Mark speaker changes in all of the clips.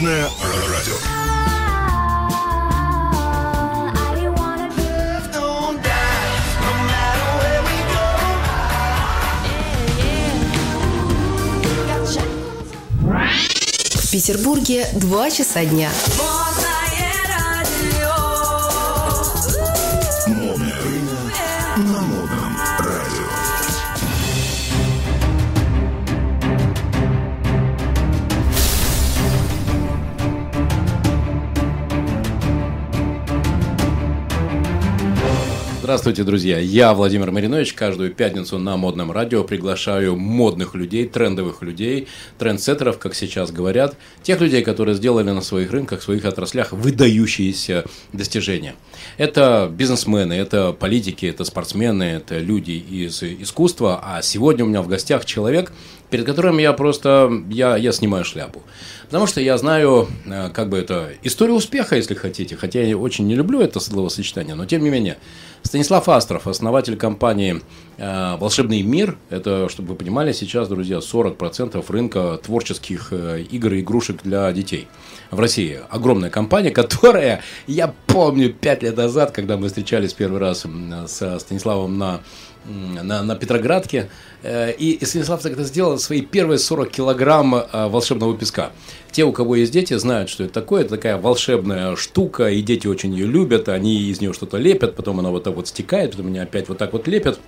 Speaker 1: Модное радио.
Speaker 2: В Петербурге 2 часа дня.
Speaker 3: Здравствуйте, друзья! Я Владимир Маринович. Каждую пятницу на модном радио приглашаю модных людей, трендовых людей, трендсеттеров, как сейчас говорят, тех людей, которые сделали на своих рынках, своих отраслях выдающиеся достижения. Это бизнесмены, это политики, это спортсмены, это люди из искусства. А сегодня у меня в гостях человек, перед которым я просто я, я снимаю шляпу. Потому что я знаю, э, как бы это, историю успеха, если хотите. Хотя я очень не люблю это словосочетание, но тем не менее. Станислав Астров, основатель компании э, «Волшебный мир». Это, чтобы вы понимали, сейчас, друзья, 40% рынка творческих э, игр и игрушек для детей в России. Огромная компания, которая, я помню, 5 лет назад, когда мы встречались первый раз со Станиславом на на, на Петроградке. э, И, и Станислав тогда сделал свои первые 40 килограмм э, волшебного песка. Те, у кого есть дети, знают, что это такое. Это такая волшебная штука, и дети очень ее любят. Они из нее что-то лепят, потом она вот так вот стекает, потом они опять вот так вот лепят.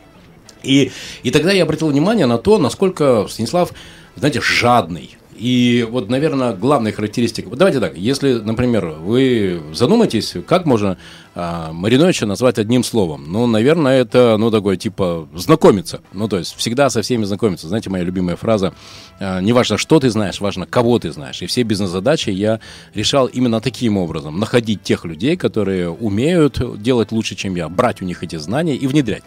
Speaker 3: И, и тогда я обратил внимание на то, насколько Станислав, знаете, жадный. И вот, наверное, главная характеристика. Вот давайте так, если, например, вы задумаетесь, как можно а, Мариновича назвать одним словом? Ну, наверное, это, ну, такое, типа, знакомиться. Ну, то есть, всегда со всеми знакомиться. Знаете, моя любимая фраза, а, не важно, что ты знаешь, важно, кого ты знаешь. И все бизнес-задачи я решал именно таким образом. Находить тех людей, которые умеют делать лучше, чем я, брать у них эти знания и внедрять.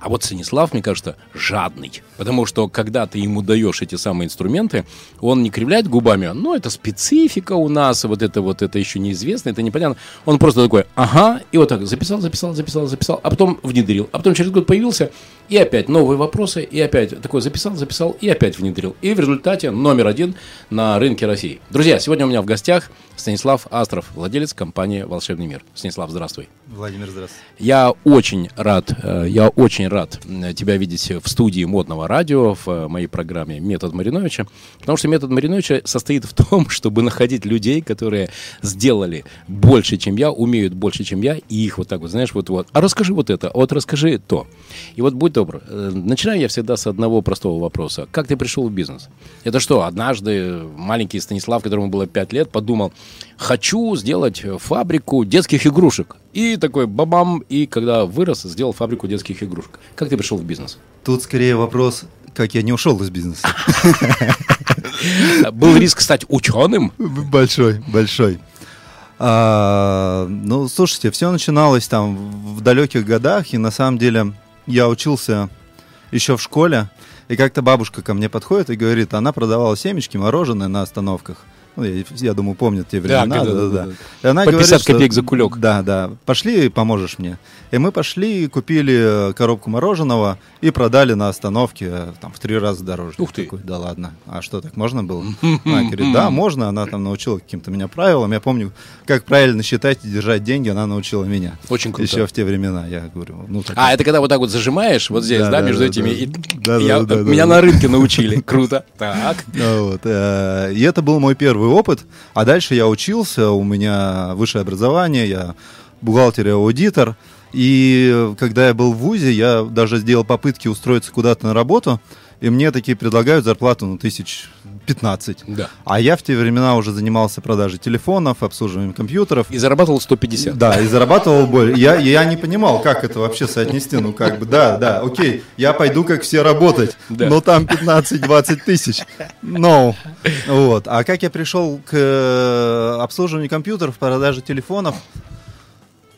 Speaker 3: А вот Станислав, мне кажется, жадный. Потому что, когда ты ему даешь эти самые инструменты, он не кривляет губами, ну, это специфика у нас, вот это вот, это еще неизвестно, это непонятно. Он просто такой, ага, и вот так записал, записал, записал, записал, а потом внедрил. А потом через год появился, и опять новые вопросы, и опять такой записал, записал, и опять внедрил. И в результате номер один на рынке России. Друзья, сегодня у меня в гостях Станислав Астров, владелец компании «Волшебный мир». Станислав, здравствуй.
Speaker 4: Владимир, здравствуй.
Speaker 3: Я очень рад, э, я очень рад э, тебя видеть в студии модного радио в э, моей программе «Метод Мариновича», потому что метод Мариновича состоит в том, чтобы находить людей, которые сделали больше, чем я, умеют больше, чем я, и их вот так вот, знаешь, вот-вот, а расскажи вот это, вот расскажи то. И вот будь добр, э, начинаю я всегда с одного простого вопроса. Как ты пришел в бизнес? Это что, однажды маленький Станислав, которому было 5 лет, подумал, хочу сделать фабрику детских игрушек. И такой бабам, и когда вырос, сделал фабрику детских игрушек. Как ты пришел в бизнес?
Speaker 4: Тут скорее вопрос, как я не ушел из бизнеса.
Speaker 3: Был риск стать ученым?
Speaker 4: Большой, большой. А, ну, слушайте, все начиналось там в далеких годах, и на самом деле я учился еще в школе, и как-то бабушка ко мне подходит и говорит, она продавала семечки, мороженое на остановках. Ну, я, я думаю, помнят те времена.
Speaker 3: да,
Speaker 4: Да,
Speaker 3: да,
Speaker 4: да. И она
Speaker 3: По
Speaker 4: говорит,
Speaker 3: 50
Speaker 4: что-
Speaker 3: копеек за кулек.
Speaker 4: Да, да. Пошли, поможешь мне. И мы пошли, купили э, коробку мороженого и продали на остановке э, там, в три раза дороже.
Speaker 3: Ух ты.
Speaker 4: Такой, да ладно. А что, так можно было? Она говорит, да, можно. Она там научила каким-то меня правилам. Я помню, как правильно считать и держать деньги, она научила меня.
Speaker 3: Очень круто.
Speaker 4: Еще в те времена, я говорю. Ну, так
Speaker 3: А, это когда вот так вот зажимаешь, вот здесь, да,
Speaker 4: Да, да,
Speaker 3: между
Speaker 4: да,
Speaker 3: этими.
Speaker 4: да.
Speaker 3: и
Speaker 4: Да,
Speaker 3: я-
Speaker 4: да,
Speaker 3: меня
Speaker 4: да.
Speaker 3: на рынке научили. Круто. Так.
Speaker 4: Ну э, И это был мой первый опыт. А дальше я учился, у меня высшее образование, я бухгалтер и аудитор. И когда я был в ВУЗе, я даже сделал попытки устроиться куда-то на работу, и мне такие предлагают зарплату, ну, тысяч 15.
Speaker 3: Да.
Speaker 4: А я в те времена уже занимался продажей телефонов, обслуживанием компьютеров.
Speaker 3: И зарабатывал 150.
Speaker 4: Да, и зарабатывал боль. Я, я не понимал, как это вообще соотнести. Ну, как бы, да, да, окей, я пойду, как все, работать.
Speaker 3: Да.
Speaker 4: Но там 15-20 тысяч. No. Вот. А как я пришел к э, обслуживанию компьютеров, продаже телефонов,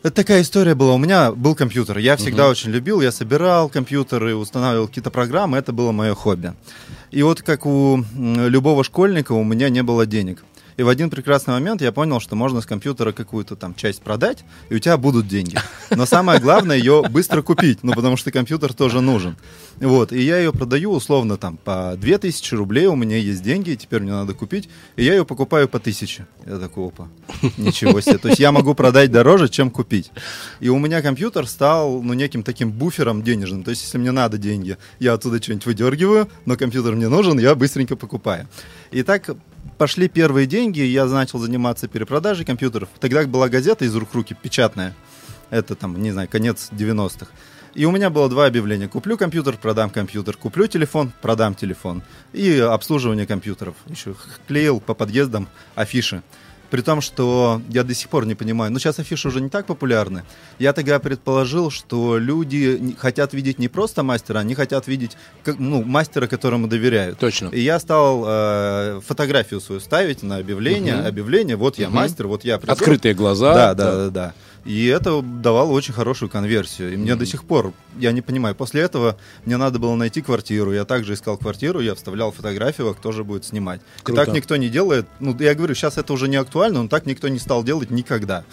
Speaker 4: это такая история была. У меня был компьютер. Я всегда очень любил. Я собирал компьютеры, устанавливал какие-то программы. Это было мое хобби. И вот как у любого школьника у меня не было денег. И в один прекрасный момент я понял, что можно с компьютера какую-то там часть продать, и у тебя будут деньги. Но самое главное ее быстро купить, ну потому что компьютер тоже нужен. Вот, и я ее продаю условно там по 2000 рублей, у меня есть деньги, теперь мне надо купить, и я ее покупаю по 1000. Я такой, опа, ничего себе. То есть я могу продать дороже, чем купить. И у меня компьютер стал, ну, неким таким буфером денежным. То есть если мне надо деньги, я оттуда что-нибудь выдергиваю, но компьютер мне нужен, я быстренько покупаю. И так пошли первые деньги, я начал заниматься перепродажей компьютеров. Тогда была газета из рук в руки, печатная. Это там, не знаю, конец 90-х. И у меня было два объявления. Куплю компьютер, продам компьютер. Куплю телефон, продам телефон. И обслуживание компьютеров. Еще клеил по подъездам афиши. При том, что я до сих пор не понимаю, ну сейчас афиши уже не так популярны. Я тогда предположил, что люди хотят видеть не просто мастера, они хотят видеть как- ну, мастера, которому доверяют.
Speaker 3: Точно.
Speaker 4: И я стал э, фотографию свою ставить на объявление. Объявление, вот я мастер, вот я пришел.
Speaker 3: Открытые глаза.
Speaker 4: Да, да, да, да. И это давало очень хорошую конверсию. И мне до сих пор, я не понимаю, после этого мне надо было найти квартиру. Я также искал квартиру, я вставлял фотографию, кто же будет снимать.
Speaker 3: Круто.
Speaker 4: И так никто не делает. Ну, я говорю, сейчас это уже не актуально, но так никто не стал делать никогда.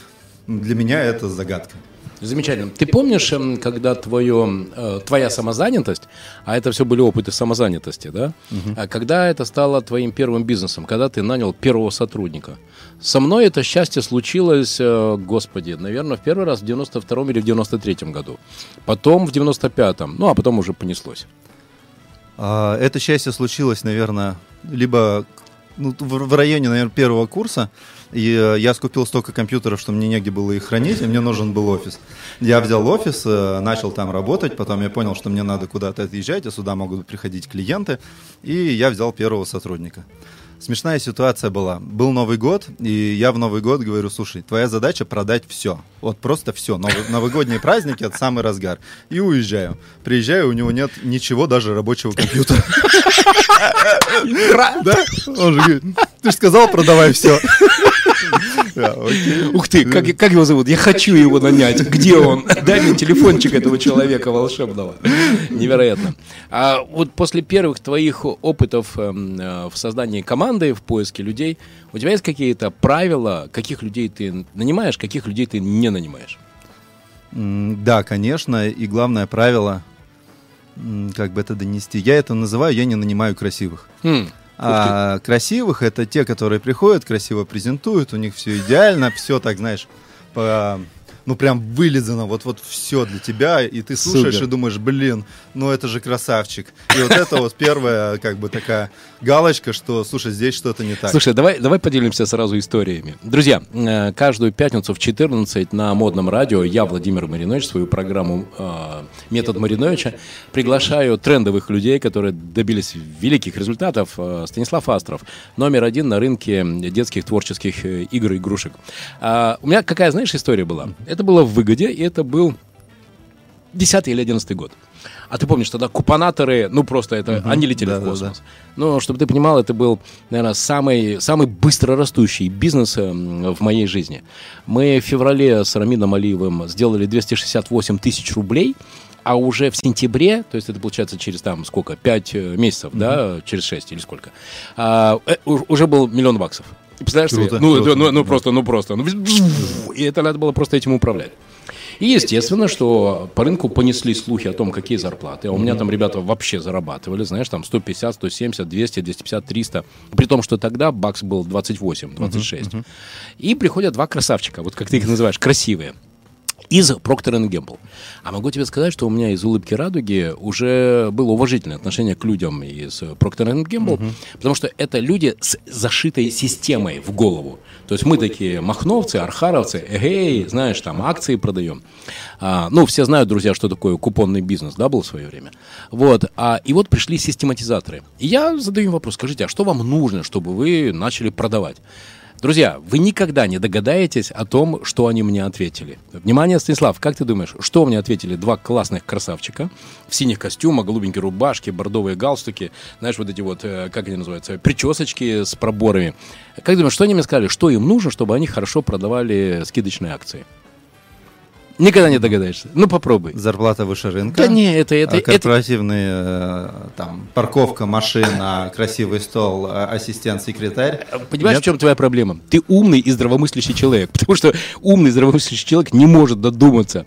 Speaker 4: Для меня это загадка.
Speaker 3: Замечательно. Ты помнишь, эм, когда твое, э, твоя самозанятость, а это все были опыты самозанятости, да? А Когда это стало твоим первым бизнесом, когда ты нанял первого сотрудника? Со мной это счастье случилось, э, господи, наверное, в первый раз в 92-м или в 93-м году. Потом в 95-м, ну, а потом уже понеслось.
Speaker 4: А, Это счастье случилось, наверное, либо ну, в в районе, наверное, первого курса. И э, я скупил столько компьютеров, что мне негде было их хранить, и мне нужен был офис. Я взял офис, э, начал там работать, потом я понял, что мне надо куда-то отъезжать, а сюда могут приходить клиенты, и я взял первого сотрудника. Смешная ситуация была. Был Новый год, и я в Новый год говорю, слушай, твоя задача продать все. Вот просто все. Новый- новогодние праздники, это самый разгар. И уезжаю. Приезжаю, у него нет ничего, даже рабочего компьютера. Да? Он же говорит, ты же сказал, продавай все.
Speaker 3: Ух ты, как, как его зовут? Я хочу его нанять. Где он? Дай мне телефончик этого человека волшебного. Невероятно. А вот после первых твоих опытов эм, э, в создании команды, в поиске людей, у тебя есть какие-то правила, каких людей ты нанимаешь, каких людей ты не нанимаешь?
Speaker 4: Да, конечно. И главное правило, как бы это донести. Я это называю, я не нанимаю красивых.
Speaker 3: Хм,
Speaker 4: А красивых. Это те, которые приходят, красиво презентуют, у них все идеально, все так, знаешь, по, ну прям вылизано, вот вот все для тебя, и ты слушаешь
Speaker 3: Супер.
Speaker 4: и думаешь, блин, ну это же красавчик. И вот это вот первая как бы такая галочка, что, слушай, здесь что-то не так.
Speaker 3: Слушай, давай, давай поделимся сразу историями. Друзья, э, каждую пятницу в 14 на модном радио я, Владимир Маринович, свою программу э, «Метод Мариновича» приглашаю трендовых людей, которые добились великих результатов. Э, Станислав Астров, номер один на рынке детских творческих игр и игрушек. А, у меня какая, знаешь, история была? Это было в выгоде, и это был 10 или 11 год. А ты помнишь, тогда купонаторы, ну просто это, они летели в
Speaker 4: да-да-да.
Speaker 3: космос. Ну, чтобы ты понимал, это был, наверное, самый, самый быстро растущий бизнес эм, в моей жизни. Мы в феврале с Рамином Алиевым сделали 268 тысяч рублей, а уже в сентябре, то есть это получается через там сколько, 5 месяцев, да, через 6 или сколько, а, э, уже был миллион баксов. Представляешь себе?
Speaker 4: Круто,
Speaker 3: Ну,
Speaker 4: круто,
Speaker 3: ну, ну
Speaker 4: да.
Speaker 3: просто, ну просто. ну, и это надо было просто этим управлять. И естественно, что по рынку понеслись слухи о том, какие зарплаты. А у меня там ребята вообще зарабатывали, знаешь, там 150, 170, 200, 250, 300. При том, что тогда бакс был 28, 26. И приходят два красавчика, вот как ты их называешь, красивые. Из Procter Gamble. А могу тебе сказать, что у меня из улыбки радуги уже было уважительное отношение к людям из Procter Gamble, потому что это люди с зашитой системой в голову. То есть мы такие махновцы, архаровцы, эгей, знаешь, там акции продаем. А, ну, все знают, друзья, что такое купонный бизнес, да, был в свое время. Вот. А, и вот пришли систематизаторы. И я задаю им вопрос, скажите, а что вам нужно, чтобы вы начали продавать? Друзья, вы никогда не догадаетесь о том, что они мне ответили. Внимание, Станислав, как ты думаешь, что мне ответили два классных красавчика в синих костюмах, голубенькие рубашки, бордовые галстуки, знаешь, вот эти вот, э, как они называются, причесочки с проборами. Как думаешь, что они мне сказали, что им нужно, чтобы они хорошо продавали скидочные акции? Никогда не догадаешься. Ну, попробуй.
Speaker 4: Зарплата выше рынка.
Speaker 3: Да не, это, это, это,
Speaker 4: корпоративные, э, там, парковка, машина, красивый стол, а- ассистент, секретарь.
Speaker 3: Понимаешь,
Speaker 4: Нет?
Speaker 3: в чем твоя проблема? Ты умный и здравомыслящий человек. Потому что умный здравомыслящий человек не может додуматься.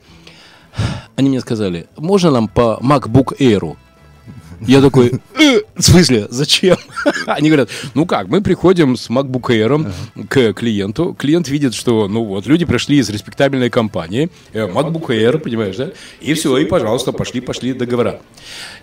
Speaker 3: Они мне сказали, можно нам по MacBook Air? Я такой, «Э, в смысле, зачем? Они говорят, ну как, мы приходим с MacBook Air к клиенту, клиент видит, что, ну вот, люди пришли из респектабельной компании, э, MacBook Air, понимаешь, да? И все, и, пожалуйста, пошли-пошли договора.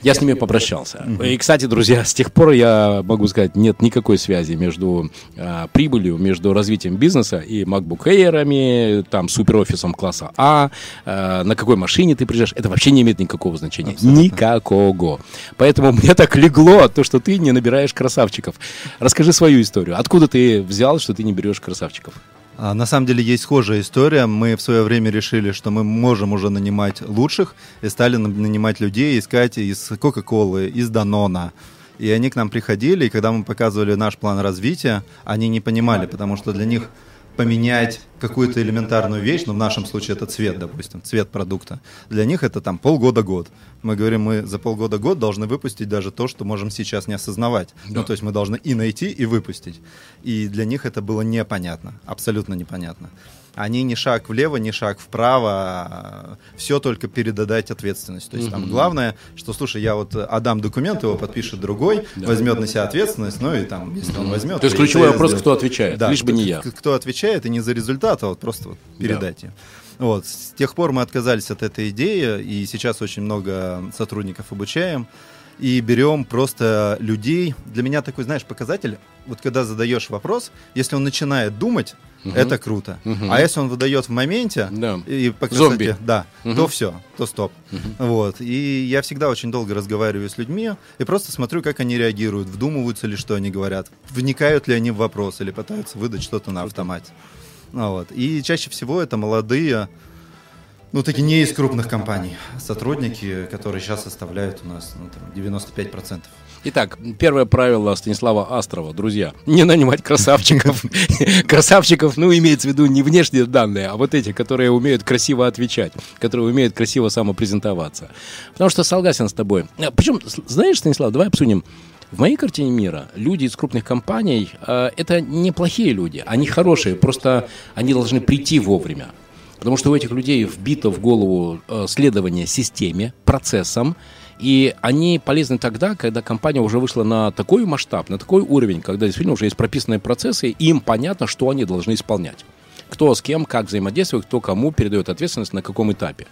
Speaker 3: Я с ними попрощался. И, кстати, друзья, с тех пор я могу сказать, нет никакой связи между а, прибылью, между развитием бизнеса и MacBook Air, там, суперофисом класса А, а, на какой машине ты приезжаешь, это вообще не имеет никакого значения. Никакого. Поэтому мне так легло то, что ты не набираешь красавчиков. Расскажи свою историю. Откуда ты взял, что ты не берешь красавчиков?
Speaker 4: А, На самом деле есть схожая история. Мы в свое время решили, что мы можем уже нанимать лучших, и стали на- нанимать людей, искать из Кока-Колы, из Данона. И они к нам приходили, и когда мы показывали наш план развития, они не понимали, потому что для них поменять какую-то элементарную вещь, ну в нашем случае это цвет, допустим, цвет продукта, для них это там полгода-год. Мы говорим, мы за полгода-год должны выпустить даже то, что можем сейчас не осознавать. Ну то есть мы должны и найти, и выпустить. И для них это было непонятно, абсолютно непонятно. Они ни шаг влево, ни шаг вправо, все только передать ответственность. То есть там главное, что, слушай, я вот отдам документ, его подпишет другой, возьмет на себя ответственность, ну и там, если он возьмет...
Speaker 3: То есть ключевой вопрос,
Speaker 4: сделает.
Speaker 3: кто отвечает, лишь бы не я.
Speaker 4: Кто отвечает, и не за результат, а вот просто вот передать ее. Вот. С тех пор мы отказались от этой идеи, и сейчас очень много сотрудников обучаем. И берем просто людей. Для меня такой, знаешь, показатель, вот когда задаешь вопрос, если он начинает думать, это круто. А если он выдает в моменте,
Speaker 3: Да.
Speaker 4: и по
Speaker 3: Зомби.
Speaker 4: красоте, да, то все, то стоп. Вот. И я всегда очень долго разговариваю с людьми и просто смотрю, как они реагируют, вдумываются ли, что они говорят, вникают ли они в вопрос или пытаются выдать что-то на автомате. Вот. И чаще всего это молодые, ну, такие не из крупных компаний, сотрудники, которые сейчас составляют у нас ну, там, 95%.
Speaker 3: Итак, первое правило Станислава Астрова, друзья, не нанимать красавчиков. Красавчиков, ну, имеется в виду не внешние данные, а вот эти, которые умеют красиво отвечать, которые умеют красиво самопрезентоваться. Потому что согласен с тобой. Причем, знаешь, Станислав, давай обсудим. В моей картине мира люди из крупных компаний э, это неплохие люди, они хорошие, просто они должны прийти вовремя. Потому что у этих людей вбито в голову э, следование системе, процессам, и они полезны тогда, когда компания уже вышла на такой масштаб, на такой уровень, когда действительно уже есть прописанные процессы, и им понятно, что они должны исполнять. Кто с кем, как взаимодействует, кто кому передает ответственность, на каком этапе.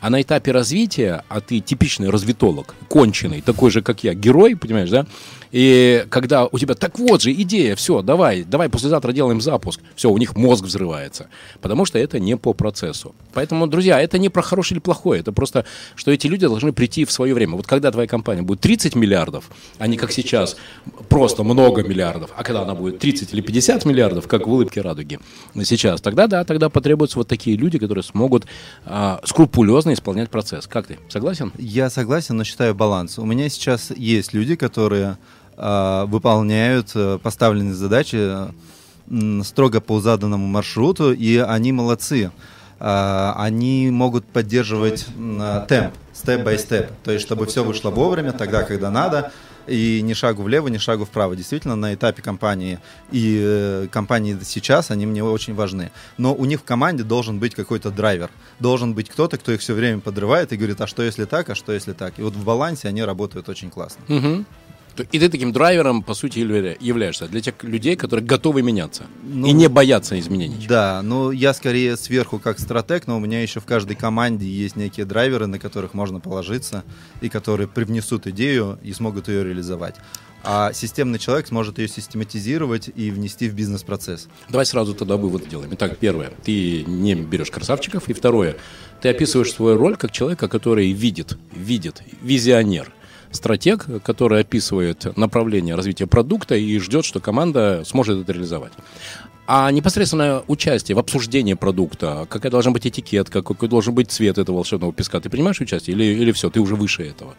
Speaker 3: А на этапе развития, а ты типичный развитолог, конченый, такой же, как я, герой, понимаешь, да? И когда у тебя, так вот же, идея, все, давай, давай послезавтра делаем запуск, все, у них мозг взрывается, потому что это не по процессу. Поэтому, друзья, это не про хорошее или плохое, это просто, что эти люди должны прийти в свое время. Вот когда твоя компания будет 30 миллиардов, а не как сейчас, просто много миллиардов, а когда она будет 30 или 50 миллиардов, как в улыбке радуги сейчас, тогда да, тогда потребуются вот такие люди, которые смогут а, скрупулезно исполнять процесс. Как ты, согласен?
Speaker 4: Я согласен, но считаю баланс. У меня сейчас есть люди, которые выполняют э, поставленные задачи э, строго по заданному маршруту, и они молодцы. Э, они могут поддерживать э, темп, степ-бай-степ, то есть чтобы все вышло вовремя, тогда, когда надо, и ни шагу влево, ни шагу вправо. Действительно, на этапе компании и э, компании сейчас они мне очень важны. Но у них в команде должен быть какой-то драйвер. Должен быть кто-то, кто их все время подрывает и говорит, а что если так, а что если так. И вот в балансе они работают очень классно.
Speaker 3: Мгм. И ты таким драйвером, по сути, явля- являешься для тех людей, которые готовы меняться
Speaker 4: Ну,
Speaker 3: и не боятся изменений.
Speaker 4: Да, ну я скорее сверху как стратег, но у меня еще в каждой команде есть некие драйверы, на которых можно положиться и которые привнесут идею и смогут ее реализовать. А системный человек сможет ее систематизировать и внести в бизнес-процесс.
Speaker 3: Давай сразу тогда вывод делаем. Итак, первое, ты не берешь красавчиков. И второе, ты описываешь свою роль как человека, который видит, видит, визионер. Стратег, который описывает направление развития продукта и ждет, что команда сможет это реализовать. А непосредственное участие в обсуждении продукта, какая должна быть этикетка, какой должен быть цвет этого волшебного песка, ты принимаешь участие или, или все, ты уже выше этого?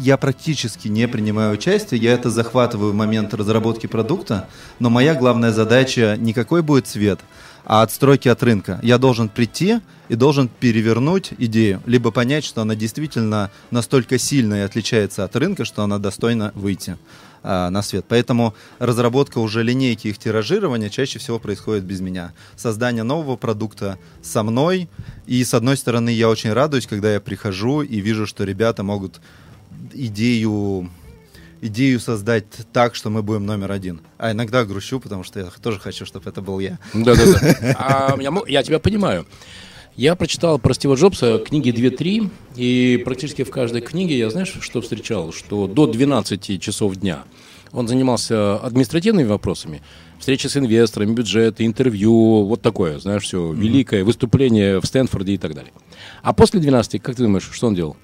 Speaker 4: я практически не принимаю участие, я это захватываю в момент разработки продукта, но моя главная задача не какой будет цвет, а отстройки от рынка. Я должен прийти и должен перевернуть идею, либо понять, что она действительно настолько сильно и отличается от рынка, что она достойна выйти а, на свет. Поэтому разработка уже линейки их тиражирования чаще всего происходит без меня. Создание нового продукта со мной. И с одной стороны, я очень радуюсь, когда я прихожу и вижу, что ребята могут идею идею создать так, что мы будем номер один. А иногда грущу, потому что я тоже хочу, чтобы это был я.
Speaker 3: Да-да-да. А я, я тебя понимаю. Я прочитал про Стива Джобса книги 2-3, и практически в каждой книге я, знаешь, что встречал? Что до 12 часов дня он занимался административными вопросами, встречи с инвесторами, бюджеты, интервью, вот такое, знаешь, все, великое выступление в Стэнфорде и так далее. А после 12, как ты думаешь, что он делал?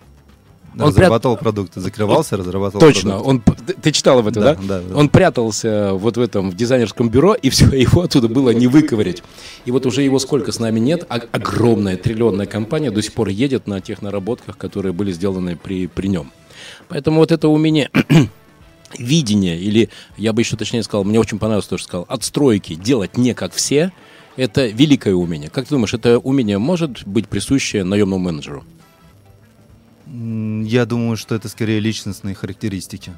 Speaker 4: Он разрабатывал прят... продукты, закрывался, разрабатывал
Speaker 3: Точно, продукты. он, ты читал об этом, да, да? Да, да? Он прятался вот в этом в дизайнерском бюро, и все, его оттуда было не выковырять. И вот уже его сколько с нами нет, а огромная триллионная компания до сих пор едет на тех наработках, которые были сделаны при, при нем. Поэтому вот это умение видение, или я бы еще точнее сказал, мне очень понравилось то, что сказал, отстройки, делать не как все, это великое умение. Как ты думаешь, это умение может быть присуще наемному менеджеру?
Speaker 4: Я думаю, что это скорее личностные характеристики.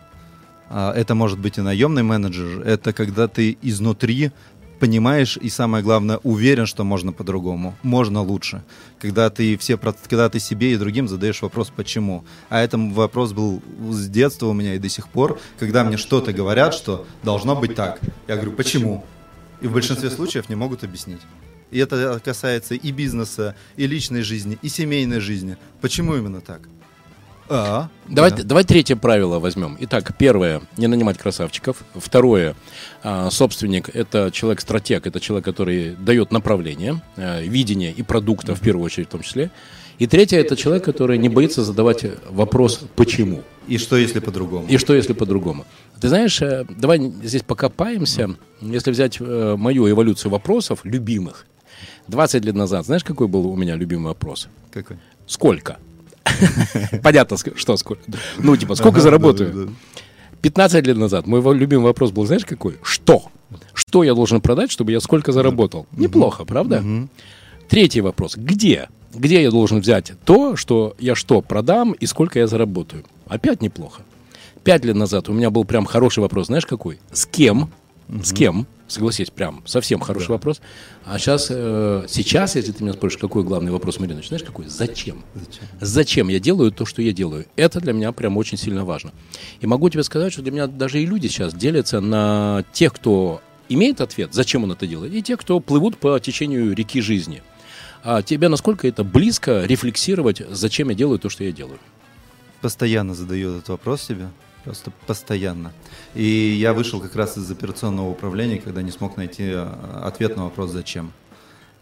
Speaker 4: А, это может быть и наемный менеджер. Это когда ты изнутри понимаешь и самое главное уверен, что можно по-другому, можно лучше. Когда ты все, когда ты себе и другим задаешь вопрос почему. А этот вопрос был с детства у меня и до сих пор, когда мне что-то говорят, что должно быть так. Я говорю почему? И в большинстве случаев не могут объяснить. И это касается и бизнеса, и личной жизни, и семейной жизни. Почему именно так?
Speaker 3: А, давай, да. давай третье правило возьмем. Итак, первое – не нанимать красавчиков. Второе а, – собственник – это человек-стратег, это человек, который дает направление, а, видение и продукта, в первую очередь в том числе. И третье – это человек, который не боится задавать вопрос «почему?».
Speaker 4: И что, если по-другому?
Speaker 3: И что, если по-другому? Ты знаешь, э, давай здесь покопаемся. Если взять э, мою эволюцию вопросов, любимых, 20 лет назад, знаешь, какой был у меня любимый вопрос?
Speaker 4: Какой?
Speaker 3: Сколько? Понятно, что сколько. Ну, типа, сколько заработаю? 15 лет назад мой любимый вопрос был, знаешь, какой? Что? Что я должен продать, чтобы я сколько заработал? Неплохо, правда? Третий вопрос. Где? Где я должен взять то, что я что продам и сколько я заработаю? Опять неплохо. Пять лет назад у меня был прям хороший вопрос. Знаешь, какой? С кем? С кем? Согласись, прям совсем хороший да. вопрос. А сейчас, э, сейчас, если ты меня спросишь, какой главный вопрос, Марина, знаешь, какой? Зачем? Зачем? Зачем я делаю то, что я делаю? Это для меня прям очень сильно важно. И могу тебе сказать, что для меня даже и люди сейчас делятся на тех, кто имеет ответ, зачем он это делает, и тех, кто плывут по течению реки жизни. А тебе насколько это близко рефлексировать, зачем я делаю то, что я делаю?
Speaker 4: Постоянно задаю этот вопрос себе. Просто постоянно. И я вышел как раз из операционного управления, когда не смог найти э, ответ на вопрос «зачем?».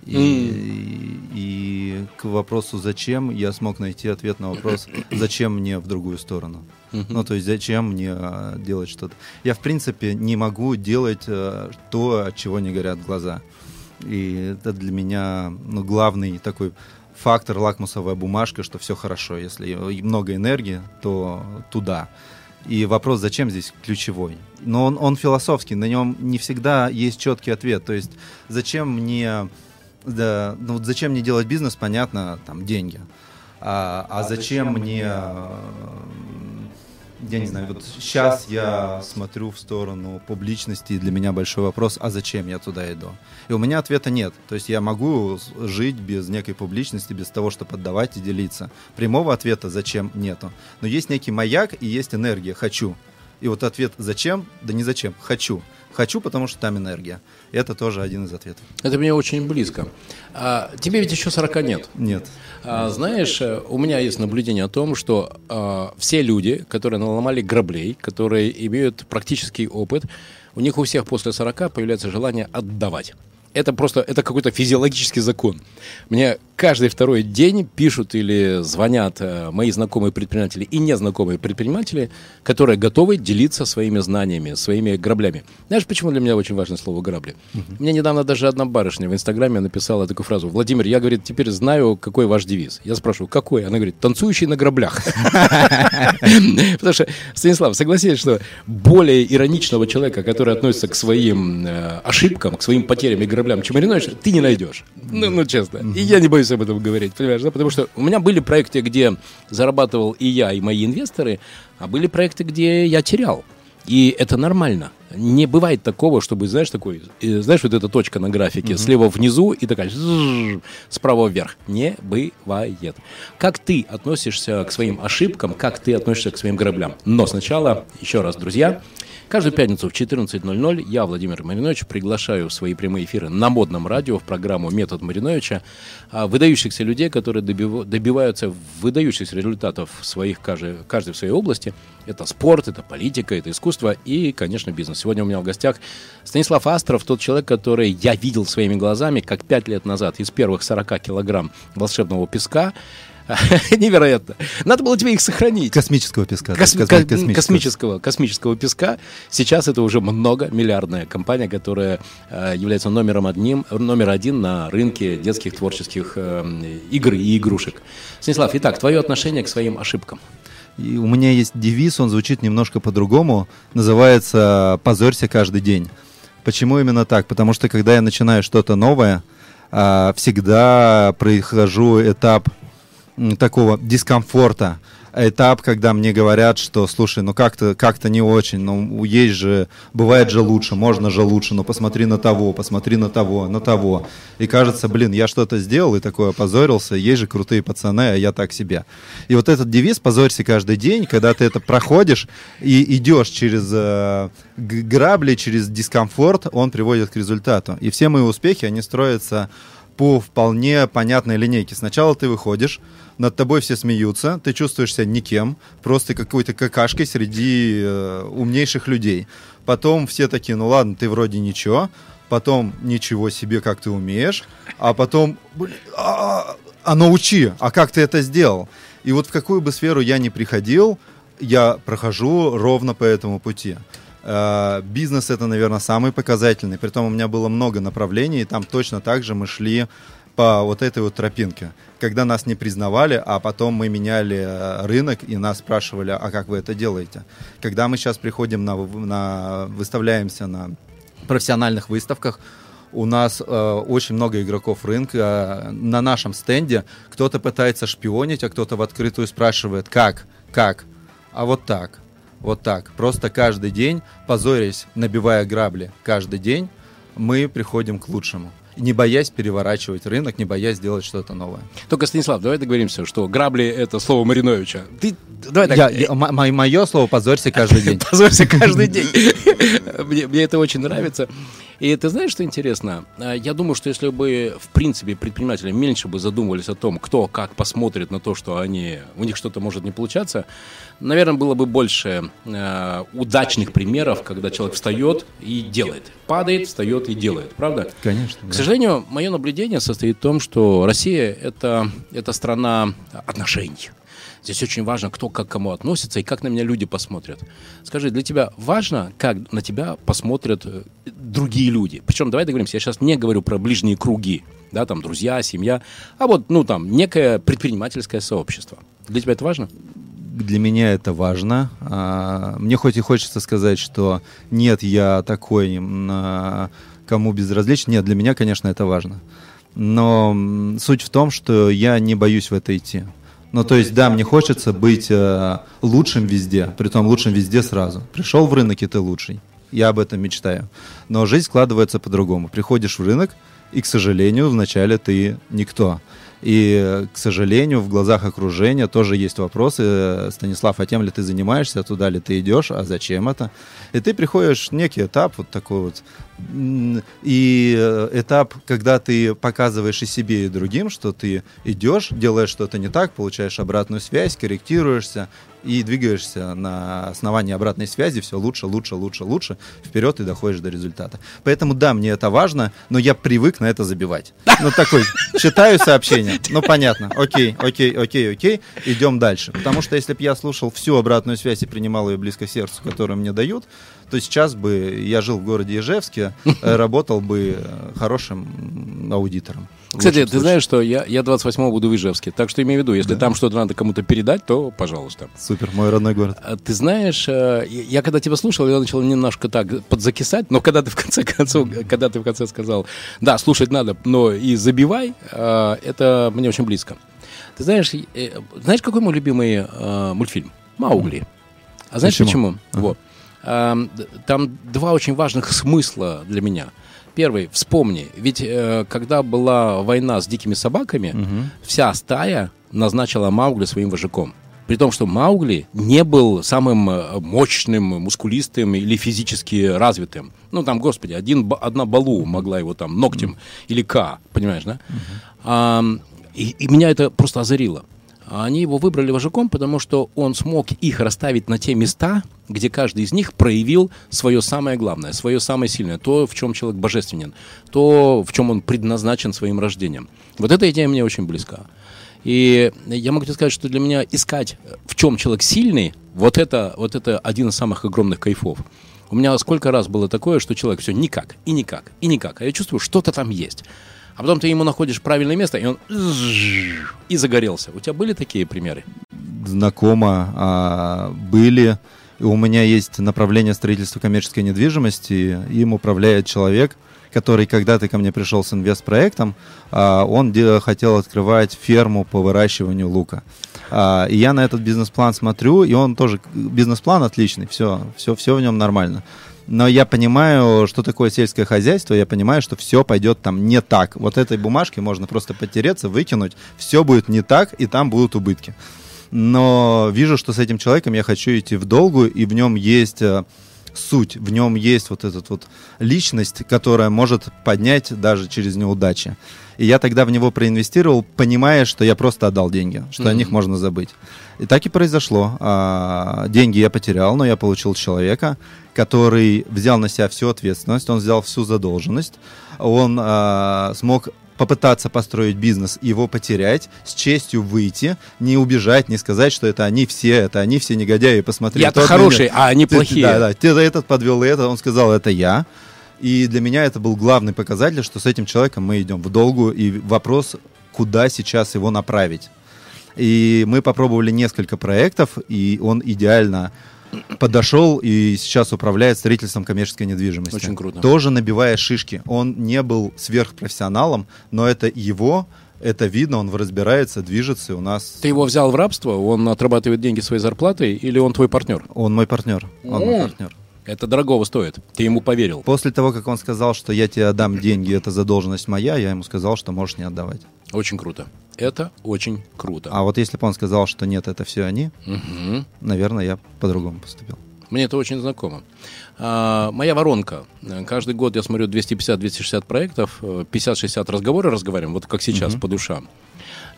Speaker 4: И, mm. и, и к вопросу «зачем?» я смог найти ответ на вопрос «зачем мне в другую сторону?». Mm-hmm. Ну, то есть зачем мне а, делать что-то? Я, в принципе, не могу делать а, то, от чего не горят глаза. И это для меня ну, главный такой фактор, лакмусовая бумажка, что все хорошо. Если много энергии, то туда. И вопрос, зачем здесь ключевой. Но он, он философский, на нем не всегда есть четкий ответ. То есть, зачем мне, да, ну, вот зачем мне делать бизнес, понятно, там, деньги. А, а зачем мне я не знаю, вот сейчас я смотрю в сторону публичности, и для меня большой вопрос, а зачем я туда иду? И у меня ответа нет. То есть я могу жить без некой публичности, без того, чтобы отдавать и делиться. Прямого ответа зачем нету. Но есть некий маяк и есть энергия «хочу». И вот ответ «зачем?» Да не «зачем», «хочу». Хочу, потому что там энергия. Это тоже один из ответов.
Speaker 3: Это мне очень близко. А, тебе ведь еще 40 нет.
Speaker 4: Нет.
Speaker 3: А, знаешь, у меня есть наблюдение о том, что а, все люди, которые наломали граблей, которые имеют практический опыт, у них у всех после 40 появляется желание отдавать. Это просто, это какой-то физиологический закон. Мне каждый второй день пишут или звонят э, мои знакомые предприниматели и незнакомые предприниматели, которые готовы делиться своими знаниями, своими граблями. Знаешь, почему для меня очень важно слово «грабли»? Мне недавно даже одна барышня в Инстаграме написала такую фразу. Владимир, я, говорит, теперь знаю, какой ваш девиз. Я спрашиваю, какой? Она говорит, танцующий на граблях. Потому что, Станислав, согласись, что более ироничного человека, который относится к своим э, ошибкам, к своим потерям и граблям, чем Маринович, ты не найдешь. Ну, ну, честно. И я не боюсь об этом говорить, понимаешь, да? Потому что у меня были проекты, где зарабатывал и я, и мои инвесторы, а были проекты, где я терял. И это нормально. Не бывает такого, чтобы, знаешь, такой, э, знаешь, вот эта точка на графике, слева внизу и такая справа вверх. Не бывает. Как ты относишься к своим ошибкам, как ты относишься к своим граблям? Но сначала, еще раз, друзья, Каждую пятницу в 14.00 я, Владимир Маринович, приглашаю в свои прямые эфиры на модном радио в программу «Метод Мариновича» а, выдающихся людей, которые добив- добиваются выдающихся результатов своих, каждый, каждый в своей области. Это спорт, это политика, это искусство и, конечно, бизнес. Сегодня у меня в гостях Станислав Астров, тот человек, который я видел своими глазами, как пять лет назад из первых 40 килограмм волшебного песка Невероятно. Надо было тебе их сохранить.
Speaker 4: Космического песка. да,
Speaker 3: Косми-
Speaker 4: косми-
Speaker 3: ко- космического, космического песка. Сейчас это уже многомиллиардная компания, которая э, является номером одним, номер один на рынке детских творческих э, игр и игрушек. Станислав, итак, твое отношение к своим ошибкам.
Speaker 4: И у меня есть девиз, он звучит немножко по-другому, называется «позорься каждый день». Почему именно так? Потому что когда я начинаю что-то новое, а, всегда прохожу этап такого дискомфорта, этап, когда мне говорят, что, слушай, ну как-то как не очень, ну есть же, бывает же лучше, можно же лучше, но посмотри на того, посмотри на того, на того. И кажется, блин, я что-то сделал и такое опозорился, есть же крутые пацаны, а я так себе. И вот этот девиз «позорься каждый день», когда ты это проходишь и идешь через э, грабли, через дискомфорт, он приводит к результату. И все мои успехи, они строятся по вполне понятной линейке. Сначала ты выходишь, над тобой все смеются, ты чувствуешь себя никем, просто какой-то какашкой среди э, умнейших людей. Потом все такие, ну ладно, ты вроде ничего, потом ничего себе, как ты умеешь, а потом, блин, а, а научи, а как ты это сделал? И вот в какую бы сферу я ни приходил, я прохожу ровно по этому пути. Э, Бизнес это, наверное, самый показательный. Притом у меня было много направлений, и там точно так же мы шли по вот этой вот тропинке. Когда нас не признавали, а потом мы меняли э, рынок и нас спрашивали, а как вы это делаете? Когда мы сейчас приходим на, на выставляемся на профессиональных выставках, у нас э, очень много игроков рынка. На нашем стенде кто-то пытается шпионить, а кто-то в открытую спрашивает, как, как, а вот так, вот так. Просто каждый день, позорясь, набивая грабли, каждый день мы приходим к лучшему. Не боясь переворачивать рынок, не боясь делать что-то новое.
Speaker 3: Только, Станислав, давай договоримся, что грабли — это слово Мариновича. Ты, давай так,
Speaker 4: Я- я- мо- мо- мое слово позорься каждый день.
Speaker 3: Позорься каждый день. Мне это очень нравится. И ты знаешь, что интересно? А, Я думаю, что если бы, в принципе, предприниматели меньше бы задумывались о том, кто как посмотрит на то, что они, у них что-то может не получаться, наверное, было бы больше э, удачных примеров, когда человек встает и делает. Падает, встает и делает. Правда?
Speaker 4: Конечно,
Speaker 3: К
Speaker 4: да.
Speaker 3: сожалению, мое наблюдение состоит в том, что Россия это, это страна отношений. Здесь очень важно, кто как к кому относится и как на меня люди посмотрят. Скажи, для тебя важно, как на тебя посмотрят э, другие люди? Причем, давай договоримся, я сейчас не говорю про ближние круги, да, там, друзья, семья, а вот, ну, там, некое предпринимательское сообщество. Для тебя это важно?
Speaker 4: Для меня это важно. А, Мне хоть и хочется сказать, что нет, я такой, кому безразличен. Нет, для меня, конечно, это важно. Но суть в том, что я не боюсь в это идти. Ну, то есть, да, мне хочется быть э, лучшим везде, притом лучшим везде сразу. Пришел в рынок, и ты лучший. Я об этом мечтаю. Но жизнь складывается по-другому. Приходишь в рынок, и, к сожалению, вначале ты никто. И, к сожалению, в глазах окружения тоже есть вопросы. э, Станислав, а тем ли ты занимаешься, туда ли ты идешь, а зачем это? И ты приходишь в некий этап вот такой вот. И э, этап, когда ты показываешь и себе, и другим, что ты идешь, делаешь что-то не так, получаешь обратную связь, корректируешься и двигаешься на основании обратной связи все лучше, лучше, лучше, лучше, вперед и доходишь до результата. Поэтому да, мне это важно, но я привык на это забивать. Ну такой, читаю сообщение, ну понятно, окей, окей, окей, окей, идем дальше. Потому что если бы я слушал всю обратную связь и принимал ее близко сердцу, которую мне дают, то сейчас бы я жил в городе Ижевске, э, работал бы э, хорошим аудитором.
Speaker 3: Кстати, ты
Speaker 4: случае.
Speaker 3: знаешь, что я, я 28-го буду в Ижевске. Так что имей в виду, если там что-то надо кому-то передать, то пожалуйста.
Speaker 4: Супер, мой родной город.
Speaker 3: А Ты знаешь, э, я когда тебя слушал, я начал немножко так подзакисать, но когда ты в конце концов, когда ты в конце сказал, да, слушать надо, но и забивай, это мне очень близко. Ты знаешь, знаешь, какой мой любимый мультфильм? Маугли. А знаешь
Speaker 4: Почему?
Speaker 3: почему? Вот. Д- Там два очень важных смысла для меня. Первый, вспомни, ведь э, когда была война с дикими собаками, вся стая назначила Маугли своим вожаком. При том, что Маугли не был самым э, мощным, мускулистым или физически развитым. Ну, там, господи, один, одна Балу могла его там ногтем или К, понимаешь, да? Ам, и, и меня это просто озарило. Они его выбрали вожаком, потому что он смог их расставить на те места, где каждый из них проявил свое самое главное, свое самое сильное, то, в чем человек божественен, то, в чем он предназначен своим рождением. Вот эта идея мне очень близка. И я могу тебе сказать, что для меня искать, в чем человек сильный, вот это, вот это один из самых огромных кайфов. У меня сколько раз было такое, что человек все никак, и никак, и никак. А я чувствую, что-то там есть. А потом ты ему находишь правильное место, и он и загорелся. У тебя были такие примеры?
Speaker 4: знакомо а, были. У меня есть направление строительства коммерческой недвижимости. Им управляет человек, который когда-то ко мне пришел с инвестпроектом. а, он хотел открывать ферму по выращиванию лука. А, и я на этот бизнес-план смотрю, и он тоже бизнес-план отличный, все, все, все в нем нормально. Но я понимаю, что такое сельское хозяйство, я понимаю, что все пойдет там не так. Вот этой бумажки можно просто потереться, выкинуть, все будет не так, и там будут убытки но вижу, что с этим человеком я хочу идти в долгую, и в нем есть э, суть, в нем есть вот эта вот личность, которая может поднять даже через неудачи. И я тогда в него проинвестировал, понимая, что я просто отдал деньги, что о них можно забыть. И так и произошло. А, Деньги я потерял, но я получил человека, который взял на себя всю ответственность, он взял всю задолженность, он а, смог попытаться построить бизнес, его потерять, с честью выйти, не убежать, не сказать, что это они все, это они все негодяи, посмотри.
Speaker 3: Я-то хороший,
Speaker 4: меня-
Speaker 3: а они плохие.
Speaker 4: Да, да, ты этот подвел и это, он сказал, это я. И для меня это был главный показатель, что с этим человеком мы идем в долгую, и вопрос, куда сейчас его направить. И мы попробовали несколько проектов, и он идеально подошел и сейчас управляет строительством коммерческой недвижимости.
Speaker 3: Очень круто.
Speaker 4: Тоже набивая шишки. Он не был сверхпрофессионалом, но это его, это видно, он разбирается, движется, у нас...
Speaker 3: Ты его взял в рабство, он отрабатывает деньги своей зарплатой, или он твой партнер?
Speaker 4: Он мой партнер. Он мой партнер.
Speaker 3: Это дорогого стоит. Ты ему поверил.
Speaker 4: После того, как он сказал, что я тебе отдам деньги, это задолженность моя, я ему сказал, что можешь не отдавать.
Speaker 3: Очень круто. Это очень круто.
Speaker 4: А вот если бы он сказал, что нет, это все они,
Speaker 3: Мгм.
Speaker 4: наверное, я по-другому поступил.
Speaker 3: Мне это очень знакомо. А, моя воронка. Э, Каждый год я смотрю 250-260 проектов, э, 50-60 разговоры разговариваем, вот как сейчас, по душам.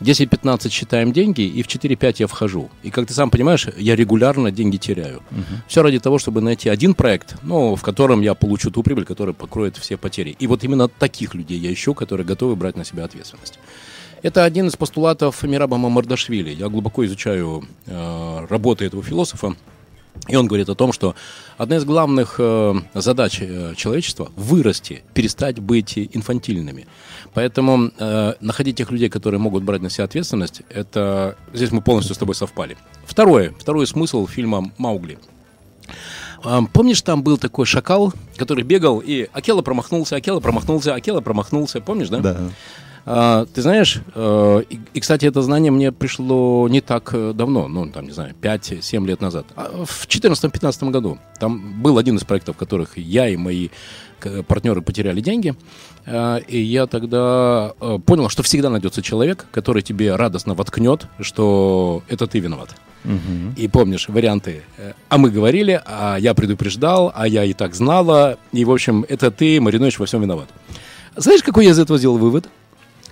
Speaker 3: 10-15 считаем деньги, и в 4-5 я вхожу. И как ты сам понимаешь, я регулярно деньги теряю. Все ради того, чтобы найти один проект, ну, в котором я получу ту прибыль, которая покроет все потери. И вот именно таких людей я ищу, которые готовы брать на себя ответственность. Это один из постулатов Мираба Мамардашвили. Я глубоко изучаю э, работы этого философа. И он говорит о том, что одна из главных э, задач э, человечества – вырасти, перестать быть инфантильными. Поэтому э, находить тех людей, которые могут брать на себя ответственность, это здесь мы полностью с тобой совпали. Второе, второй смысл фильма «Маугли». А, Помнишь, там был такой шакал, который бегал, и Акела промахнулся, Акела промахнулся, Акела промахнулся. Помнишь, да?
Speaker 4: Да.
Speaker 3: А, ты знаешь, э, и, и, кстати, это знание мне пришло не так э, давно, ну, там, не знаю, 5-7 лет назад. А в 2014-2015 году. Там был один из проектов, в которых я и мои партнеры потеряли деньги. А, И я тогда э, понял, что всегда найдется человек, который тебе радостно воткнет, что это ты виноват. И помнишь варианты. э, А мы говорили, а я предупреждал, а я и так знала. И, в общем, это ты, Маринович, во всем виноват. Знаешь, какой я из этого сделал вывод?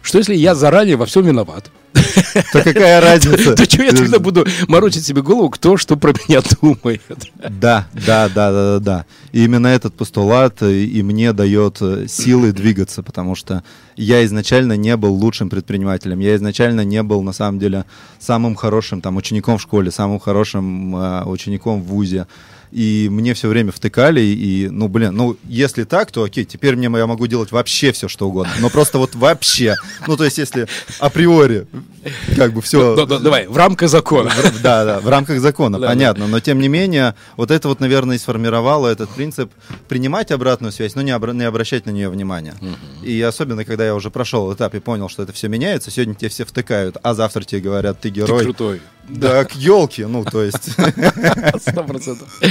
Speaker 3: Что если я заранее во всем виноват,
Speaker 4: То какая разница?
Speaker 3: то что я тогда буду морочить себе голову, кто что про меня думает?
Speaker 4: Да, да, да, да, да, да. И именно этот постулат и мне дает э, силы двигаться, потому что я изначально не был лучшим предпринимателем, я изначально не был на самом деле самым хорошим там учеником в школе, самым хорошим э, учеником в вузе. И мне все время втыкали, и, ну, блин, ну, если так, то окей, теперь мне я могу делать вообще все, что угодно. Но просто вот вообще. Ну, то есть, если априори, как бы все...
Speaker 3: Давай, в рамках закона.
Speaker 4: Да, да, в рамках закона, понятно. Но тем не менее, вот это вот, наверное, и сформировало этот принцип принимать обратную связь, но не, обра- не обращать на нее внимания. И особенно, когда я уже прошел этап и понял, что это все меняется, сегодня тебе все втыкают, а завтра тебе говорят, ты
Speaker 3: Ты
Speaker 4: герой.
Speaker 3: крутой.
Speaker 4: Да, к елке, ну, то есть.
Speaker 3: Сто процентов.